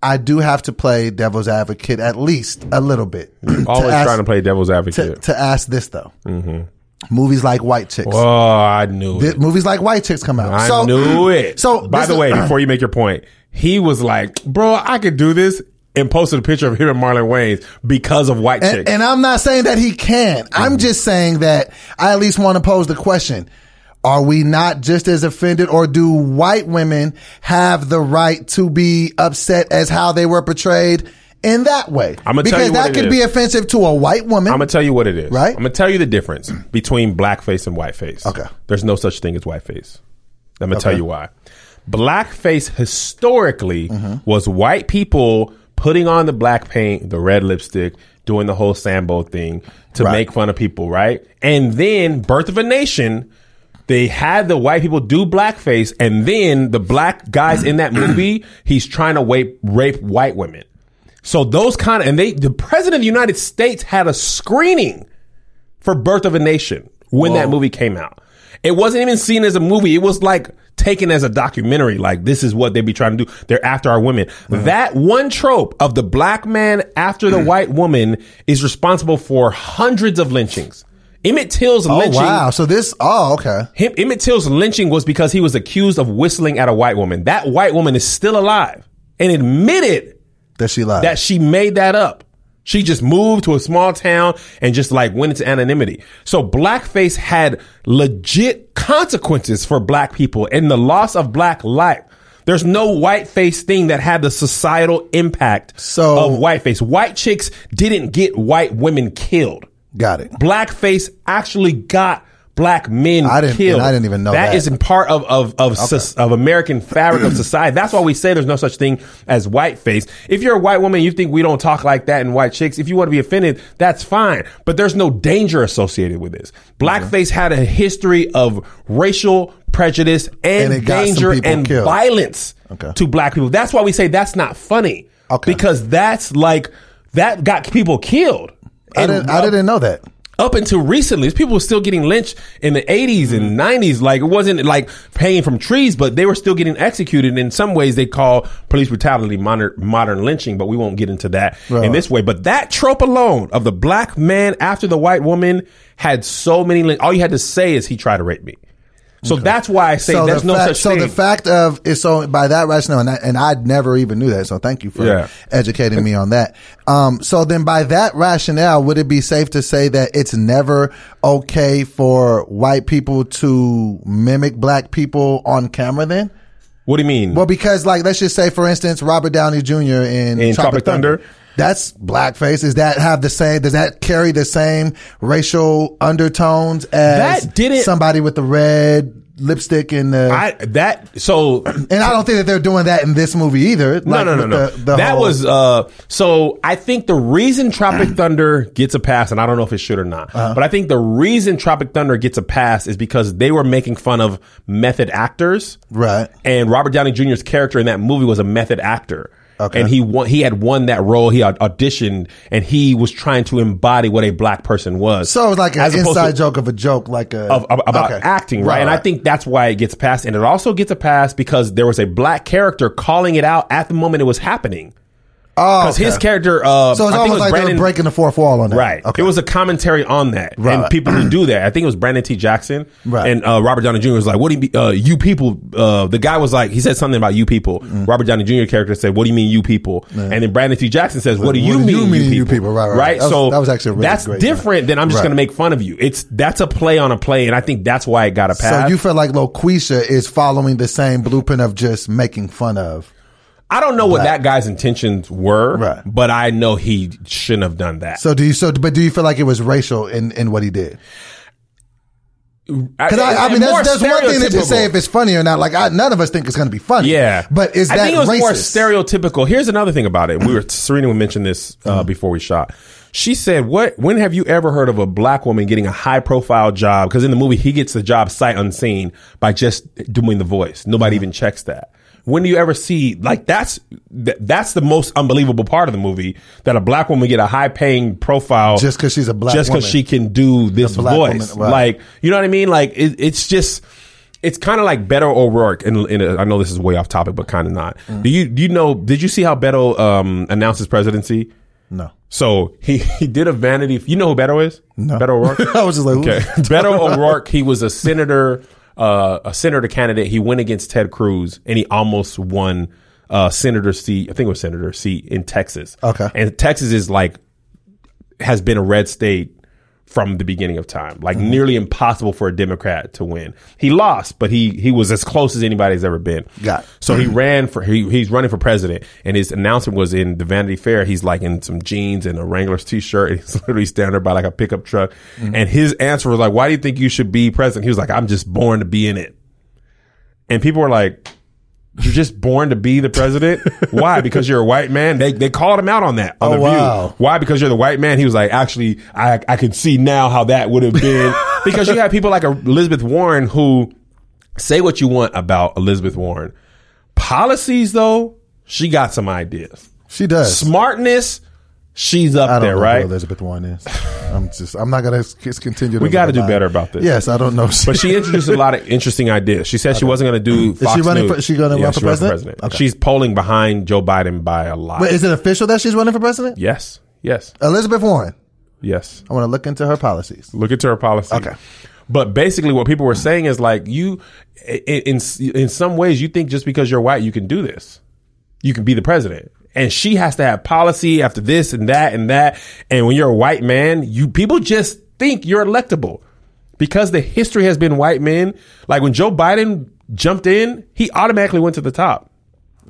Speaker 1: I do have to play devil's advocate at least a little bit.
Speaker 2: Always
Speaker 1: ask-
Speaker 2: trying to play devil's advocate.
Speaker 1: to ask this though. Mm-hmm. Movies like White Chicks.
Speaker 2: oh, I knew it.
Speaker 1: Th- movies like White Chicks come out.
Speaker 2: I
Speaker 1: so,
Speaker 2: knew it.
Speaker 1: So
Speaker 2: by the
Speaker 1: is-
Speaker 2: way, before you make your point, he was like, "Bro, I could do this," and posted a picture of him and Marlon Wayans because of White
Speaker 1: And, and I'm not saying that he can. I'm just saying that I at least want to pose the question. Are we not just as offended or do white women have the right to be upset as how they were portrayed in that way?
Speaker 2: I'ma tell
Speaker 1: because
Speaker 2: you what
Speaker 1: that could
Speaker 2: is.
Speaker 1: be offensive to a white woman.
Speaker 2: I'm gonna tell you what it is.
Speaker 1: Right?
Speaker 2: I'm gonna tell you the difference between blackface and whiteface.
Speaker 1: Okay.
Speaker 2: There's no such thing as whiteface. I'm gonna
Speaker 1: Okay.
Speaker 2: tell you why. Blackface historically
Speaker 1: Mm-hmm.
Speaker 2: was white people putting on the black paint, the red lipstick, doing the whole Sambo thing to
Speaker 1: Right.
Speaker 2: make fun of people, right? And then Birth of a Nation, they had the white people do blackface, and then the black guys in that movie, he's trying to rape rape white women. So those kind of, and they, the president of the United States had a screening for Birth of a Nation when that movie came out. It wasn't even seen as a movie. It was like taken as a documentary. Like this is what they be trying to do. They're after our women. Mm-hmm. That one trope of the black man after the mm. white woman is responsible for hundreds of lynchings. Emmett Till's lynching.
Speaker 1: oh
Speaker 2: lynching.
Speaker 1: wow. So this oh okay.
Speaker 2: Him, Emmett Till's lynching was because he was accused of whistling at a white woman. That white woman is still alive and admitted
Speaker 1: That she lied.
Speaker 2: that she made that up. She just moved to a small town and just like went into anonymity. So blackface had legit consequences for black people and the loss of black life. There's no whiteface thing that had the societal impact
Speaker 1: So-
Speaker 2: of whiteface. White chicks didn't get white women killed.
Speaker 1: Got it.
Speaker 2: Blackface actually got black men
Speaker 1: I didn't-
Speaker 2: killed.
Speaker 1: I didn't even know that.
Speaker 2: That isn't part of of of, soc- of American fabric of society. That's why we say there's no such thing as white face. If you're a white woman, you think we don't talk like that in white chicks. If you want to be offended, that's fine. But there's no danger associated with this. Blackface mm-hmm. had a history of racial prejudice and,
Speaker 1: And it got some
Speaker 2: danger and
Speaker 1: killed.
Speaker 2: violence
Speaker 1: Okay.
Speaker 2: to black people. That's why we say that's not funny.
Speaker 1: Okay.
Speaker 2: Because that's like that got people killed.
Speaker 1: I didn't I didn't know that.
Speaker 2: Up until recently, people were still getting lynched in the 80s and mm-hmm. 90s. Like it wasn't like hanging from trees, but they were still getting executed. In some ways, they call police brutality modern, modern lynching, but we won't get into that
Speaker 1: Right.
Speaker 2: in this way. But that trope alone of the black man after the white woman had so many. All you had to say is he tried to rape me. So that's why I say
Speaker 1: so
Speaker 2: there's
Speaker 1: the
Speaker 2: no
Speaker 1: fact,
Speaker 2: such
Speaker 1: so
Speaker 2: thing.
Speaker 1: the fact of is so by that rationale, and I, and I never even knew that. So thank you for
Speaker 2: Yeah.
Speaker 1: educating me on that. Um, so then by that rationale, would it be safe to say that it's never okay for white people to mimic black people on camera? Then,
Speaker 2: what do you mean?
Speaker 1: well, because like let's just say, for instance, Robert Downey Jr. in,
Speaker 2: In Tropic Thunder?
Speaker 1: That's blackface. Does that have the same? Does that carry the same racial undertones as
Speaker 2: That didn't-
Speaker 1: somebody with the red lipstick and the?
Speaker 2: I that so
Speaker 1: And I don't think that they're doing that in this movie either.
Speaker 2: No,
Speaker 1: Like,
Speaker 2: no, no, no.
Speaker 1: the- the
Speaker 2: that
Speaker 1: whole-
Speaker 2: was uh. So I think the reason Tropic Thunder gets a pass, and I don't know if it should or not,
Speaker 1: Uh-huh.
Speaker 2: but I think the reason Tropic Thunder gets a pass is because they were making fun of method actors,
Speaker 1: right.
Speaker 2: and Robert Downey Jr.'s character in that movie was a method actor.
Speaker 1: Okay.
Speaker 2: And he won, he had won that role. He auditioned, and he was trying to embody what a black person was.
Speaker 1: So it was like an inside
Speaker 2: to-
Speaker 1: joke of a joke, like a
Speaker 2: of, of- about
Speaker 1: Okay.
Speaker 2: acting, right? And I think that's why it gets passed. And it also gets a pass because there was a black character calling it out at the moment it was happening.
Speaker 1: Oh,
Speaker 2: because his character. Uh,
Speaker 1: So it's
Speaker 2: I think it
Speaker 1: almost
Speaker 2: was
Speaker 1: like
Speaker 2: Brandon,
Speaker 1: they're breaking the fourth wall on that.
Speaker 2: Right.
Speaker 1: Okay.
Speaker 2: It was a commentary on that.
Speaker 1: Right.
Speaker 2: And people who do that. I think it was Brandon T. Jackson.
Speaker 1: Right.
Speaker 2: And uh, Robert Downey Jr. was like, what do you mean, uh, you people? Uh, the guy was like, he said something about you people.
Speaker 1: Mm.
Speaker 2: Robert Downey Jr. character said, what do you mean you people? And then Brandon T. Jackson says, what do you mean, you people?
Speaker 1: Right, right, right. That was-
Speaker 2: so
Speaker 1: that was actually a really
Speaker 2: that's different than I'm just
Speaker 1: Right.
Speaker 2: going to make fun of you. It's, that's a play on a play. And I think that's why it got a pass.
Speaker 1: So you feel like Loqueesha is following the same blueprint of just making fun of.
Speaker 2: I don't know what that guy's intentions were,
Speaker 1: Right.
Speaker 2: but I know he shouldn't have done that.
Speaker 1: So do you? So, but do you feel like it was racial in in what he did? Because I, I mean,
Speaker 2: that's,
Speaker 1: there's one thing to say if it's funny or not. Like, I, none of us think it's going to be funny.
Speaker 2: Yeah,
Speaker 1: but is that
Speaker 2: I think it was
Speaker 1: racist?
Speaker 2: more stereotypical. Here's another thing about it. We were Serena mentioned this
Speaker 1: Mm-hmm.
Speaker 2: uh, before we shot. She said, "What? When have you ever heard of a black woman getting a high profile job? Because in the movie, he gets the job sight unseen by just doing the voice. Nobody
Speaker 1: Mm-hmm.
Speaker 2: even checks that." When do you ever see like that's th- that's the most unbelievable part of the movie that a black woman get a high paying profile
Speaker 1: just because she's a black woman
Speaker 2: just because she can do this voice
Speaker 1: woman, right.
Speaker 2: like you know what I mean like it, it's just it's kind of like Beto O'Rourke, and, and uh, I know this is way off topic, but kind of not.
Speaker 1: Mm.
Speaker 2: Do you do you know? Did you see how Beto um, announced his presidency?
Speaker 1: No,
Speaker 2: So he he did a vanity. You know who Beto is?
Speaker 1: No.
Speaker 2: Beto O'Rourke.
Speaker 1: I was just like,
Speaker 2: okay, Beto O'Rourke. He was a senator, uh, a senator candidate. He went against Ted Cruz, and he almost won uh, senator seat. I think it was senator seat in Texas.
Speaker 1: Okay.
Speaker 2: and Texas is like has been a red state from the beginning of time. Like
Speaker 1: Mm-hmm.
Speaker 2: nearly impossible for a Democrat to win. He lost, but he he was as close as anybody's ever been.
Speaker 1: Got it.
Speaker 2: So he ran for he he's running for president, and his announcement was in the Vanity Fair. He's like in some jeans and a Wrangler's t-shirt, and he's literally standing there by like a pickup truck.
Speaker 1: Mm-hmm.
Speaker 2: And his answer was like, "Why do you think you should be president?" He was like, "I'm just born to be in it." And people were like, "You're just born to be the president? Why? Because you're a white man?" They they called him out on that on
Speaker 1: Oh,
Speaker 2: the View. Why? Because you're the white man. He was like, actually, I I can see now how that would have been because you have people like Elizabeth Warren who say what you want about Elizabeth Warren. Policies though, she got some ideas.
Speaker 1: she does.
Speaker 2: Smartness, she's up
Speaker 1: I don't
Speaker 2: there,
Speaker 1: know
Speaker 2: right?
Speaker 1: who Elizabeth Warren is. I'm just. I'm not gonna just continue. To
Speaker 2: We got to do better about this.
Speaker 1: Yes, I don't know.
Speaker 2: But she introduced a lot of interesting ideas. She said she wasn't going to do. Fox
Speaker 1: she running
Speaker 2: News.
Speaker 1: for- she gonna
Speaker 2: Yeah,
Speaker 1: run for
Speaker 2: she ran
Speaker 1: president? Okay.
Speaker 2: She's polling behind Joe Biden by a lot.
Speaker 1: Wait, is it official that she's running for president?
Speaker 2: yes, yes,
Speaker 1: Elizabeth Warren.
Speaker 2: yes.
Speaker 1: I want to look into her policies.
Speaker 2: Look into her policy.
Speaker 1: Okay.
Speaker 2: But basically, what people were saying is like you, in, in some ways, you think just because you're white, you can do this. You can be the president, and she has to have policy after this and that and that. And when you're a white man, you people just think you're electable because the history has been white men. Like when Joe Biden jumped in, he automatically went to the top.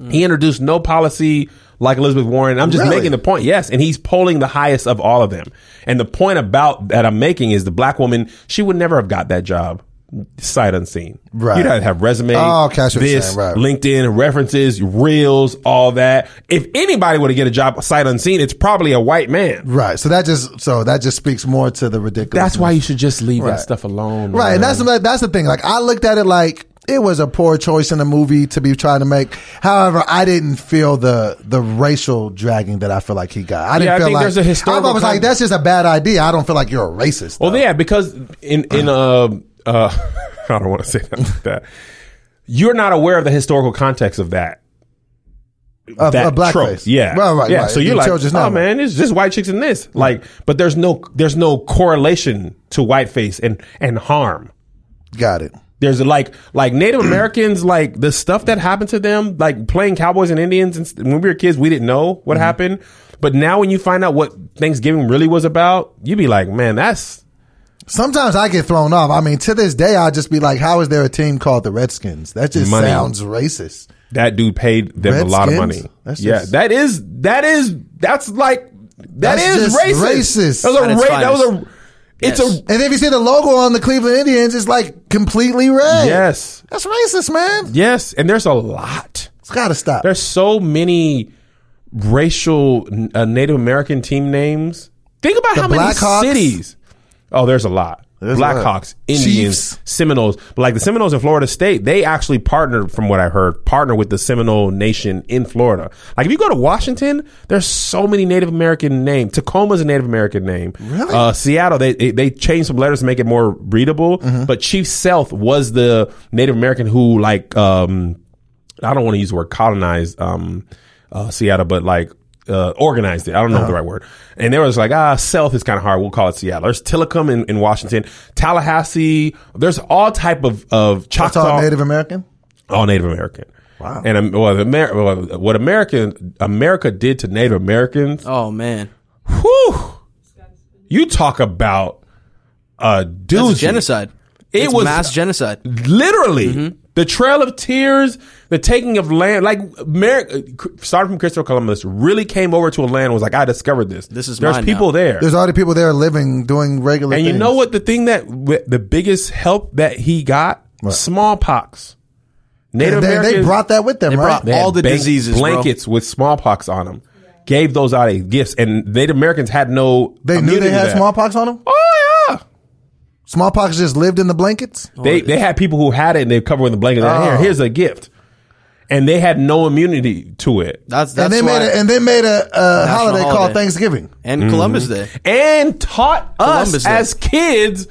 Speaker 2: He introduced no policy like Elizabeth Warren. I'm just
Speaker 1: Really?
Speaker 2: making the point. Yes. And he's polling the highest of all of them. And the point about that I'm making is the black woman, she would never have got that job sight unseen.
Speaker 1: Right.
Speaker 2: You'd have to have resume,
Speaker 1: Oh, okay, I see what you're
Speaker 2: this,
Speaker 1: saying, right.
Speaker 2: LinkedIn, references, reels, all that. If anybody were to get a job sight unseen, it's probably a white man.
Speaker 1: Right. So that just so that just speaks more to the ridiculous.
Speaker 2: That's why you should just leave
Speaker 1: Right.
Speaker 2: that stuff alone.
Speaker 1: Right. And that's the- that's the thing. Like I looked at it like it was a poor choice in the movie to be trying to make. However, I didn't feel the the racial dragging that I feel like he got. I didn't
Speaker 2: Yeah, I
Speaker 1: feel
Speaker 2: think
Speaker 1: like
Speaker 2: there's a historical
Speaker 1: I was like, that's just a bad idea. I don't feel like you're a racist.
Speaker 2: Well,
Speaker 1: though.
Speaker 2: yeah, because in in uh uh, I don't want to say that like that. You're not aware of the historical context of that.
Speaker 1: Of-
Speaker 2: that
Speaker 1: of blackface.
Speaker 2: trope. Yeah,
Speaker 1: Right, right,
Speaker 2: yeah.
Speaker 1: right.
Speaker 2: So
Speaker 1: You
Speaker 2: you're like, oh
Speaker 1: now.
Speaker 2: man, it's just white chicks in this. Like, but there's no there's no correlation to whiteface and and harm.
Speaker 1: got it.
Speaker 2: There's a, like like Native Americans like the stuff that happened to them like playing cowboys and Indians and when we were kids we didn't know what happened but now when you find out what Thanksgiving really was about you'd be like man that's
Speaker 1: Sometimes I get thrown off. I mean, to this day, I'll just be like, "How is there a team called the Redskins?" That just
Speaker 2: Money.
Speaker 1: sounds racist.
Speaker 2: that dude paid them a lot of money.
Speaker 1: That's
Speaker 2: yeah,
Speaker 1: just-
Speaker 2: that is that is that's like that
Speaker 1: That's
Speaker 2: is racist.
Speaker 1: racist.
Speaker 2: That was a ra- that was a it's
Speaker 3: Yes.
Speaker 2: a
Speaker 1: And if you see the logo on the Cleveland Indians, it's like completely red.
Speaker 2: yes
Speaker 1: that's racist, man.
Speaker 2: yes, and there's a lot.
Speaker 1: It's got to stop.
Speaker 2: There's so many racial uh, Native American team names. Think about
Speaker 1: The
Speaker 2: how many
Speaker 1: Blackhawks?
Speaker 2: cities. Oh, there's a lot.
Speaker 1: There's.
Speaker 2: Blackhawks, Indians,
Speaker 1: Chiefs.
Speaker 2: Seminoles. Like the Seminoles in Florida State, they actually partnered, from what I heard, partner with the Seminole Nation in Florida. Like if you go to Washington, there's so many Native American names. Tacoma's a Native American name.
Speaker 1: Really?
Speaker 2: Uh, Seattle, they, they they changed some letters to make it more readable.
Speaker 1: Mm-hmm.
Speaker 2: But Chief Sealth was the Native American who like um I don't want to use the word colonized um, uh, Seattle, but like uh, organized it. I don't know the right word. And they was like, ah, South is kind of hard. We'll call it Seattle. There's Tillicum in, in Washington, Tallahassee. There's all type of of
Speaker 1: That's
Speaker 2: Choctaw,
Speaker 1: all Native American.
Speaker 2: all Native American.
Speaker 1: Wow.
Speaker 2: And um, well, the Amer- well, what American America did to Native Americans,
Speaker 3: Oh man,
Speaker 2: whew, you talk about a
Speaker 3: that's
Speaker 2: doozy.
Speaker 3: genocide.
Speaker 2: It
Speaker 3: It's
Speaker 2: was-
Speaker 3: mass genocide.
Speaker 2: Literally, the Trail of Tears, the taking of land, like America, starting from Christopher Columbus, really came over to a land was like, I discovered this.
Speaker 3: This is
Speaker 2: There's
Speaker 3: mine
Speaker 2: people
Speaker 3: now.
Speaker 2: there.
Speaker 1: There's already people there living, doing regular.
Speaker 2: and you know what? The thing that, the biggest help that he got? Smallpox. Native
Speaker 1: They, they brought that with them,
Speaker 3: They
Speaker 1: right?
Speaker 3: brought-
Speaker 2: They had
Speaker 3: all the
Speaker 2: bank-
Speaker 3: diseases, bro.
Speaker 2: blankets with smallpox on them. Gave those out as gifts, and Native Americans had no.
Speaker 1: they knew they had
Speaker 2: that.
Speaker 1: smallpox on them.
Speaker 2: Oh yeah,
Speaker 1: Smallpox just lived in the blankets.
Speaker 2: they they had people who had it, and they covered with the blanket.
Speaker 1: Oh.
Speaker 2: Here, here's a gift, and they had no immunity to it.
Speaker 3: That's that's
Speaker 1: and they
Speaker 3: why,
Speaker 1: made a, and they made a uh, holiday, called
Speaker 3: holiday.
Speaker 1: Thanksgiving.
Speaker 3: and Columbus Day.
Speaker 2: and taught
Speaker 3: Columbus
Speaker 2: us
Speaker 3: Day.
Speaker 2: as kids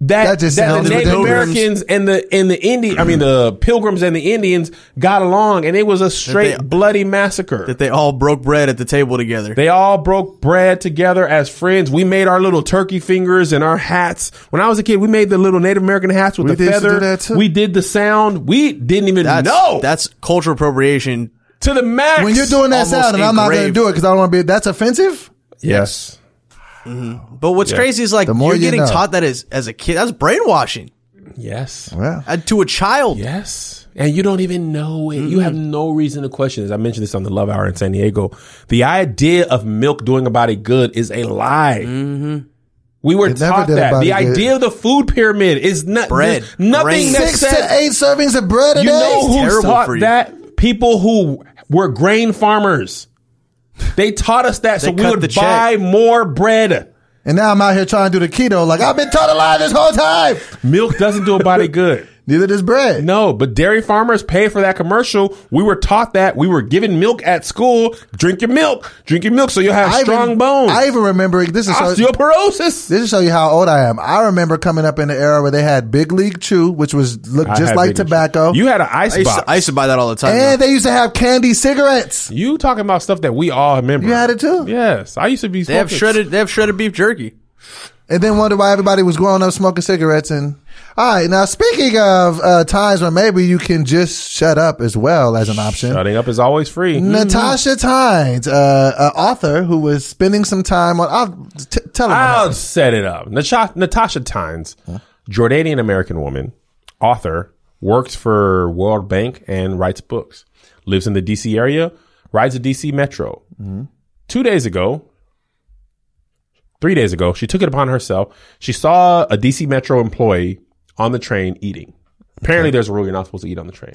Speaker 2: that,
Speaker 1: That just
Speaker 2: that
Speaker 1: sounds
Speaker 2: the Native. Americans and the and the Indian, I mean the Pilgrims and the Indians got along, and it was a straight
Speaker 3: they-
Speaker 2: bloody massacre.
Speaker 3: That they all broke bread at the table together.
Speaker 2: They all broke bread together as friends. We made our little turkey fingers and our hats. When I was a kid, we made the little Native American hats with
Speaker 1: We
Speaker 2: the
Speaker 1: did used to
Speaker 2: feather.
Speaker 1: do that too.
Speaker 2: We did the sound. We didn't even
Speaker 3: that's
Speaker 2: know
Speaker 3: that's cultural appropriation.
Speaker 2: to the max.
Speaker 1: When you're doing that sound, and I'm not going to do it because I don't want to be. That's offensive.
Speaker 2: yes,
Speaker 3: But what's crazy is like
Speaker 1: The more
Speaker 3: you're
Speaker 1: you
Speaker 3: getting
Speaker 1: know.
Speaker 3: taught that as as a kid. That's brainwashing
Speaker 2: yes.
Speaker 1: Well,
Speaker 3: uh, to a child.
Speaker 2: Yes. And you don't even know it. You have no reason to question this. I mentioned this on the Love Hour in San Diego. The idea of milk doing a body good is a lie. We were
Speaker 1: It
Speaker 2: taught that.
Speaker 1: body
Speaker 2: The
Speaker 1: good.
Speaker 2: idea of the food pyramid is not
Speaker 3: Bread.
Speaker 2: nothing
Speaker 3: Grain.
Speaker 2: that
Speaker 1: six
Speaker 2: said,
Speaker 1: to eight servings of bread a
Speaker 2: You
Speaker 1: day.
Speaker 2: know who taught that? People who were grain farmers. They taught us that so
Speaker 3: They
Speaker 2: we
Speaker 3: cut
Speaker 2: would
Speaker 3: the check.
Speaker 2: buy more bread.
Speaker 1: And now I'm out here trying to do the keto. Like I've been taught a lie this whole time.
Speaker 2: Milk doesn't do a body good.
Speaker 1: Neither does bread.
Speaker 2: No, but dairy farmers pay for that commercial. We were taught that. We were given milk at school. Drink your milk. Drink your milk so you'll have
Speaker 1: I
Speaker 2: strong
Speaker 1: even,
Speaker 2: bones.
Speaker 1: I even remember this is so,
Speaker 2: Osteoporosis.
Speaker 1: this is show you how old I am. I remember coming up in the era where they had Big League Chew, which was looked
Speaker 2: I
Speaker 1: just like
Speaker 2: Big League
Speaker 1: tobacco,
Speaker 2: You had an ice
Speaker 3: I used,
Speaker 2: box.
Speaker 3: to, I used to buy that all the time.
Speaker 1: and they used to have candy cigarettes.
Speaker 2: you talking about stuff that we all remember.
Speaker 1: You had it too?
Speaker 2: Yes. I used to be
Speaker 3: they have shredded. They have shredded beef jerky.
Speaker 1: And then wonder why everybody was growing up smoking cigarettes. And all right, now speaking of uh, times where maybe you can just shut up as well as an option.
Speaker 2: Shutting up is always free.
Speaker 1: Natasha Tynes, uh, an author who was spending some time on. I'll t- tell him.
Speaker 2: I'll
Speaker 1: happened.
Speaker 2: set it up. Natasha, Natasha Tynes, Jordanian American woman, author, works for World Bank and writes books. Lives in the DC area, rides the DC Metro. Two days ago, three days ago, she took it upon herself. She saw a DC Metro employee on the train eating. Apparently, there's a rule you're not supposed to eat on the train.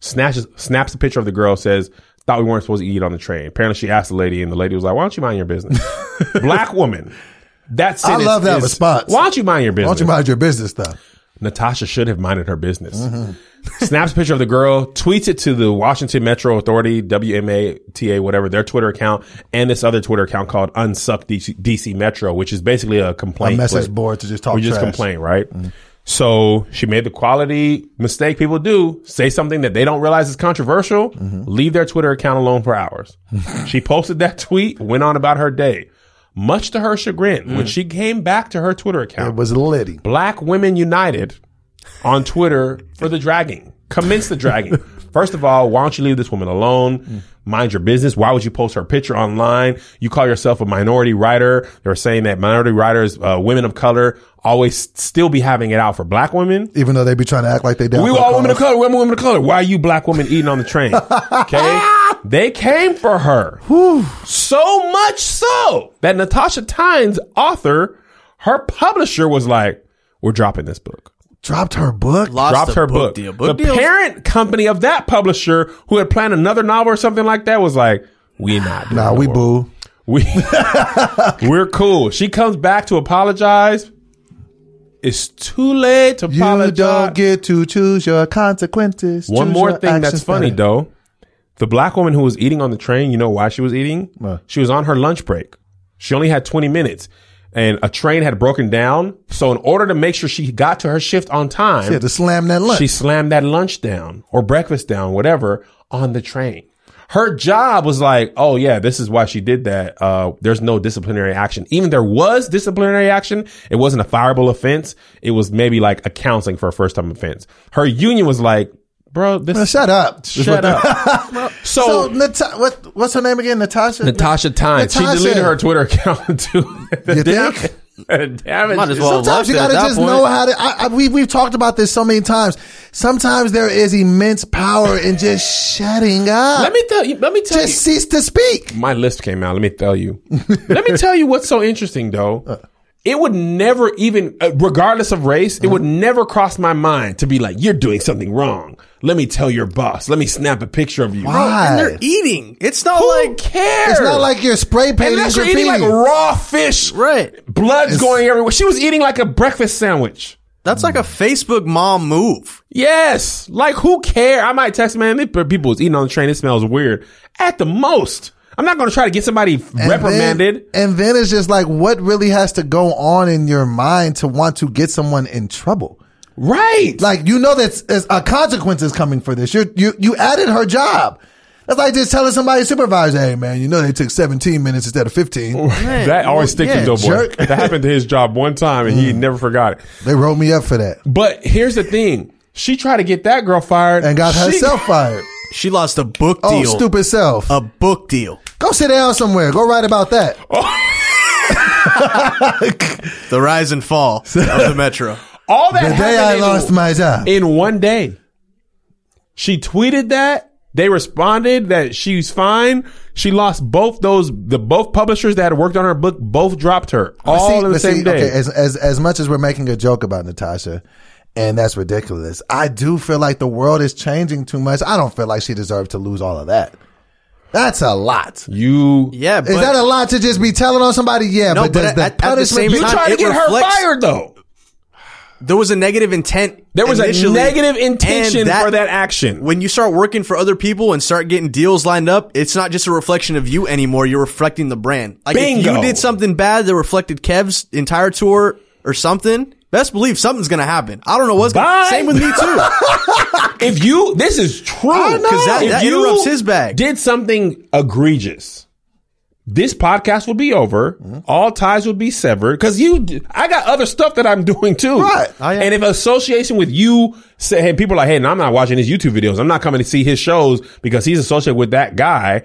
Speaker 2: Snatches, snaps a picture of the girl, says, Thought we weren't supposed to eat on the train. Apparently, she asked the lady, and the lady was like, Why don't you mind your business? Black woman. That's
Speaker 1: I love that
Speaker 2: is,
Speaker 1: response.
Speaker 2: Why don't you mind your business?
Speaker 1: Why don't you mind your business though?
Speaker 2: Natasha should have minded her business. Mm-hmm. Snaps a picture of the girl, tweets it to the Washington Metro Authority, WMATA, whatever, their Twitter account, and this other Twitter account called Unsuck DC, DC Metro, which is basically a complaint.
Speaker 1: A message board to just talk
Speaker 2: We just complain, right? Mm-hmm. So she made the quality mistake people do say something that they don't realize is controversial, mm-hmm. leave their Twitter account alone for hours. she posted that tweet, went on about her day. Much to her chagrin, when mm. she came back to her Twitter account,
Speaker 1: It was litty.
Speaker 2: Black Women United on Twitter for the dragging. Commence the dragging. First of all, why don't you leave this woman alone? Mind your business. Why would you post her picture online? You call yourself a minority writer. They're saying that minority writers, uh, women of color, always still be having it out for black women.
Speaker 1: Even though they be trying to act like they down
Speaker 2: We all women of color. Women, women of color. Why are you black women eating on the train? Okay. they came for her. So much so that Natasha Tynes, author, her publisher was like, we're dropping this book.
Speaker 1: Dropped her book.
Speaker 3: Lost
Speaker 2: dropped her book.
Speaker 3: Deal. Book
Speaker 2: the
Speaker 3: deals-
Speaker 2: parent company of that publisher who had planned another novel or something like that was like, we not. doing
Speaker 1: Nah,
Speaker 2: no
Speaker 1: we
Speaker 2: more.
Speaker 1: boo.
Speaker 2: We we're cool. She comes back to apologize. It's too late to
Speaker 1: You
Speaker 2: apologize.
Speaker 1: You don't get to choose your consequences.
Speaker 2: One
Speaker 1: Choose
Speaker 2: more thing that's funny
Speaker 1: better.
Speaker 2: though. The black woman who was eating on the train, you know why she was eating?
Speaker 1: What?
Speaker 2: She was on her lunch break. She only had 20 minutes and a train had broken down. So in order to make sure she got to her shift on time,
Speaker 1: She had to slam that lunch.
Speaker 2: she slammed that lunch down or breakfast down, whatever, on the train. Her job was like, oh yeah, this is why she did that. Uh, there's no disciplinary action. Even there was disciplinary action, it wasn't a fireable offense. It was maybe like a counseling for a first time offense. Her union was like, bro, this
Speaker 1: Well, shut up.
Speaker 2: shut up.
Speaker 1: So,
Speaker 2: so
Speaker 1: Nata- what, what's her name again? Natasha?
Speaker 2: Natasha Tynes, she deleted her Twitter account too.
Speaker 1: You
Speaker 2: Damn
Speaker 1: think?
Speaker 2: it. Damn it.
Speaker 3: Might as well
Speaker 1: Sometimes you gotta just
Speaker 3: point.
Speaker 1: know how to. I, I, we we've talked about this so many times. Sometimes there is immense power in just shutting up.
Speaker 2: Let me tell you. Let me tell
Speaker 1: just
Speaker 2: you.
Speaker 1: Just cease to speak.
Speaker 2: My list came out. Let me tell you. let me tell you what's so interesting though. Uh. It would never even, uh, regardless of race, it would never cross my mind to be like, you're doing something wrong. Let me tell your boss. Let me snap a picture of you.
Speaker 1: Why?
Speaker 3: And they're eating. It's not
Speaker 2: Who
Speaker 3: like
Speaker 2: cares?
Speaker 1: It's not like you're spray painting
Speaker 2: Unless you're
Speaker 1: graffiti.
Speaker 2: eating like raw fish.
Speaker 3: right.
Speaker 2: Blood's going everywhere. She was eating like a breakfast sandwich.
Speaker 3: That's like a Facebook mom move.
Speaker 2: Yes. Like who care? I might text, man, they- people was eating on the train. It smells weird. At the most. I'm not going to try to get somebody
Speaker 1: And
Speaker 2: reprimanded.
Speaker 1: Then, and then it's just like, what really has to go on in your mind to want to get someone in trouble?
Speaker 2: right.
Speaker 1: Like, you know that there's a consequence is coming for this. You're, you you added her job. That's like just telling somebody supervisor, hey man, you know they took 17 minutes instead of 15.
Speaker 2: that always sticks
Speaker 3: yeah,
Speaker 2: Doboy.
Speaker 1: jerk.
Speaker 2: That happened to his job one time and he mm. never forgot it.
Speaker 1: They wrote me up for that
Speaker 2: But here's the thing. She tried to get that girl fired
Speaker 1: and got
Speaker 2: She-
Speaker 1: herself fired.
Speaker 3: She lost a book deal.
Speaker 1: Oh,
Speaker 3: deal.
Speaker 1: stupid self.
Speaker 3: A book deal.
Speaker 1: Go sit down somewhere. Go write about that.
Speaker 3: The rise and fall of the metro.
Speaker 2: All that
Speaker 1: The day I
Speaker 2: happened in-
Speaker 1: lost my job.
Speaker 2: in one day. She tweeted that. They responded that she's fine. She lost both those, the both publishers that had worked on her book, both dropped her all
Speaker 1: See,
Speaker 2: in the same
Speaker 1: see,
Speaker 2: day.
Speaker 1: Okay, as, as as much as we're making a joke about Natasha, and that's ridiculous. I do feel like the world is changing too much. I don't feel like she deserves to lose all of that. That's a lot.
Speaker 2: you,
Speaker 3: Yeah, but
Speaker 1: Is that a lot to just be telling on somebody? Yeah,
Speaker 3: No,
Speaker 1: but,
Speaker 3: but
Speaker 1: does
Speaker 3: at-
Speaker 1: the
Speaker 3: at the same
Speaker 2: you
Speaker 3: time,
Speaker 2: tried to
Speaker 3: it
Speaker 2: get her fired though.
Speaker 3: there was a negative intent.
Speaker 2: There was a
Speaker 3: negative
Speaker 2: negative
Speaker 3: and
Speaker 2: intention for that action.
Speaker 3: When you start working for other people and start getting deals lined up, it's not just a reflection of you anymore. You're reflecting the brand. Like if you did something bad that reflected Kev's entire tour or something, best believe something's gonna happen. I don't know what's gonna Same with me too.
Speaker 2: if you, this is true.
Speaker 3: Because that-
Speaker 2: If
Speaker 3: that
Speaker 2: you
Speaker 3: interrupts his bag.
Speaker 2: Did something egregious. This podcast would be over.
Speaker 3: Mm-hmm.
Speaker 2: All ties would be severed because you. I got other stuff that I'm doing too.
Speaker 1: Right.
Speaker 3: Oh, yeah.
Speaker 2: And if association with you say, hey, people are like, hey, no, I'm not watching his YouTube videos. I'm not coming to see his shows because he's associated with that guy.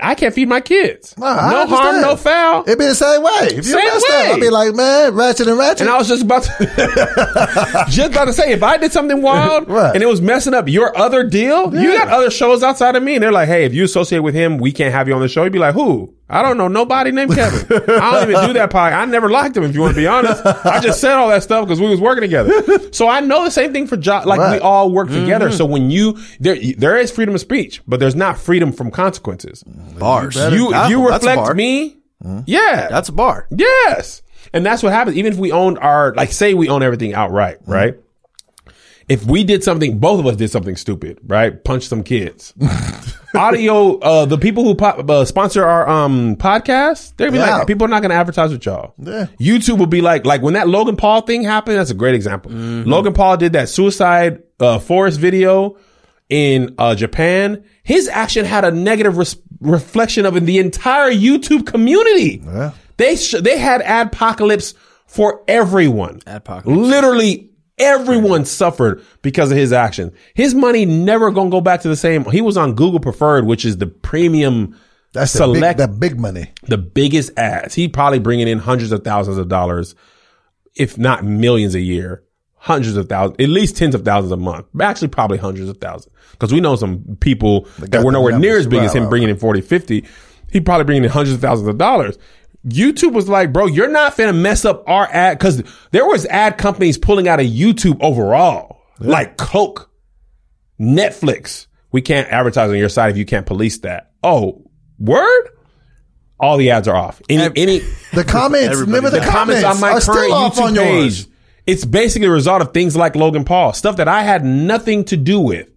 Speaker 2: I can't feed my kids.
Speaker 1: Nah,
Speaker 2: no harm, no foul.
Speaker 1: It'd be the same way. If you
Speaker 2: Same
Speaker 1: messed up,
Speaker 2: way.
Speaker 1: I'd be like, man, ratchet and ratchet.
Speaker 2: And I was just about to, just about to say, if I did something wild
Speaker 1: Right.
Speaker 2: and it was messing up your other deal, you got other shows outside of me, and they're like, "Hey, if you associate with him, we can't have you on the show." You'd be like, "Who? I don't know nobody named Kevin. I don't even do that pie. I never liked him. If you want to be honest, I just said all that stuff because we was working together. So I know the same thing for job. Like we all work mm-hmm. together. So when you there, there is freedom of speech, but there's not freedom from consequences.
Speaker 3: Bars.
Speaker 2: You you
Speaker 3: that's a bar.
Speaker 2: reflect me. Mm-hmm. Yeah,
Speaker 3: That's a bar.
Speaker 2: Yes. And that's what happens. Even if we owned our, like, say we own everything outright, mm-hmm. right? If we did something, both of us did something stupid, right? Punch some kids. Audio, uh, the people who pop, uh, sponsor our, um, podcast, they'd be
Speaker 1: Yeah.
Speaker 2: like, people are not going to advertise with y'all.
Speaker 1: Yeah.
Speaker 2: YouTube will be like, like when that Logan Paul thing happened, that's a great example. Logan Paul did that suicide, uh, forest video in, uh, Japan. His action had a negative res- reflection of in the entire YouTube community.
Speaker 1: Yeah.
Speaker 2: They sh- they had adpocalypse for everyone.
Speaker 3: Adpocalypse.
Speaker 2: Literally everyone suffered because of his action. His money never gonna go back to the same. He was on Google Preferred, which is the premium
Speaker 1: That's the big,
Speaker 2: select
Speaker 1: that big money.
Speaker 2: the biggest ads. He probably bringing in hundreds of thousands of dollars, if not millions a year. Hundreds of thousands, at least tens of thousands a month. Actually, probably hundreds of thousands. Because we know some people that were nowhere near as big as him bringing in 40, 50. He probably bringing in hundreds of thousands of dollars. YouTube was like, bro, you're not finna mess up our ad. Cause there was ad companies pulling out of YouTube overall. Like Coke, Netflix. We can't advertise on your side if you can't police that. Oh, word? All the ads are off. Any,
Speaker 3: Ev-
Speaker 2: any
Speaker 1: The comments, remember the
Speaker 3: does.
Speaker 1: comments,
Speaker 2: comments on my
Speaker 1: are still
Speaker 2: current
Speaker 1: off
Speaker 2: YouTube
Speaker 1: on
Speaker 2: page.
Speaker 1: yours.
Speaker 2: It's basically a result of things like Logan Paul. Stuff that I had nothing to do with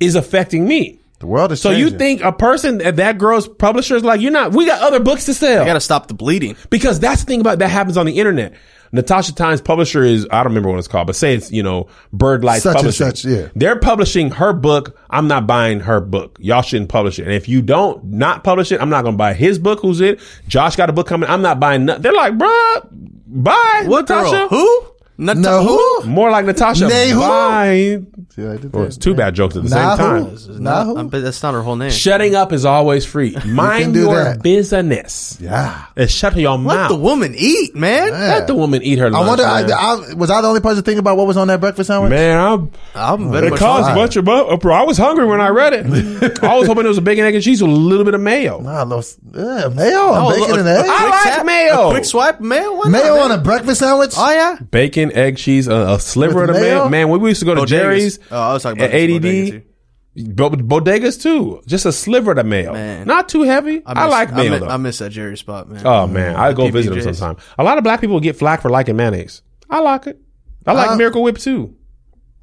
Speaker 2: is affecting me.
Speaker 1: The world is
Speaker 2: So you think a person that that girl's publisher is like, you're not, we got other books to sell.
Speaker 3: I gotta stop the bleeding.
Speaker 2: Because that's the thing about that happens on the internet. Natasha Tynes publisher is I don't remember what it's called, but say it's you know Bird Lights
Speaker 1: Such and such, yeah.
Speaker 2: They're publishing her book. I'm not buying her book. Y'all shouldn't publish it. And if you don't not publish it, I'm not gonna buy his book. Who's it? Josh got a book coming. I'm not buying. nothing. They're like, bruh, buy
Speaker 3: What
Speaker 2: Natasha.
Speaker 3: girl? Who? Nat-
Speaker 1: No, who?
Speaker 2: More like Natasha.
Speaker 1: Nay, who?
Speaker 2: Buy.
Speaker 1: Yeah, I did
Speaker 2: Well,
Speaker 1: that.
Speaker 2: it's two bad jokes at the
Speaker 1: Nah,
Speaker 2: same time.
Speaker 1: who?
Speaker 3: Is
Speaker 1: Nah,
Speaker 3: not-
Speaker 1: who?
Speaker 3: I bet that's not her whole name.
Speaker 2: Shutting up is always free. Mind
Speaker 1: do
Speaker 2: your
Speaker 1: that.
Speaker 2: business.
Speaker 1: Yeah.
Speaker 2: And shut your
Speaker 3: Let
Speaker 2: mouth.
Speaker 3: the woman eat, man.
Speaker 2: Let the woman eat her
Speaker 1: I wonder, I,
Speaker 2: man.
Speaker 1: I, was I the only person thinking about what was on that breakfast sandwich?
Speaker 2: Man, I'm,
Speaker 3: I'm oh, very
Speaker 2: it
Speaker 3: much
Speaker 2: costs a
Speaker 1: fine.
Speaker 2: bunch of bu- bro. I was hungry when I read it. I was hoping it was a bacon, egg, and cheese with a little bit of mayo.
Speaker 1: Nah, those, yeah, mayo on
Speaker 3: Oh,
Speaker 1: bacon
Speaker 3: look,
Speaker 1: and
Speaker 3: a- a.
Speaker 2: I like mayo.
Speaker 3: A quick swipe, mayo. Why not,
Speaker 1: Mayo
Speaker 3: man?
Speaker 1: on a breakfast sandwich?
Speaker 3: Oh yeah.
Speaker 2: Bacon, egg, cheese, a, a sliver
Speaker 1: With
Speaker 2: of the mayo.
Speaker 1: mayo?
Speaker 2: Man, when we used to go to
Speaker 3: Bodegas.
Speaker 2: Jerry's
Speaker 3: Oh, I was talking about
Speaker 2: at
Speaker 3: this bodega,
Speaker 2: ADD, bo- bodegas too. Just a sliver of the mayo.
Speaker 3: Man.
Speaker 2: Not too heavy. I,
Speaker 3: miss-
Speaker 2: like mayo
Speaker 3: I, mi-
Speaker 2: though.
Speaker 3: I miss that Jerry spot, man.
Speaker 2: oh man, I go
Speaker 3: PB&Js.
Speaker 2: visit them sometime. A lot of black people get flack for liking mayonnaise. I like it. I like
Speaker 1: Uh,
Speaker 2: Miracle Whip too.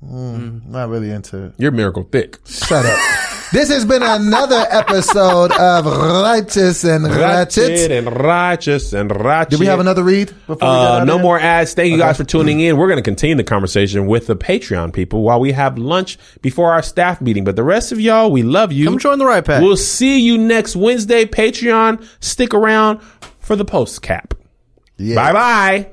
Speaker 1: Not really into it.
Speaker 2: You're Miracle Thick.
Speaker 1: Shut up. this has been another episode of Righteous and
Speaker 2: Ratchet
Speaker 1: Ratchet.
Speaker 2: and righteous and ratchet.
Speaker 1: Did we have another read before
Speaker 2: Uh, no more ads. Thank you guys for tuning in. We're going to continue the conversation with the Patreon people while we have lunch before our staff meeting. But the rest of y'all, we love you.
Speaker 3: Come join the right pack.
Speaker 2: We'll see you next Wednesday. Patreon, stick around for the post cap.
Speaker 1: Yeah.
Speaker 2: Bye bye.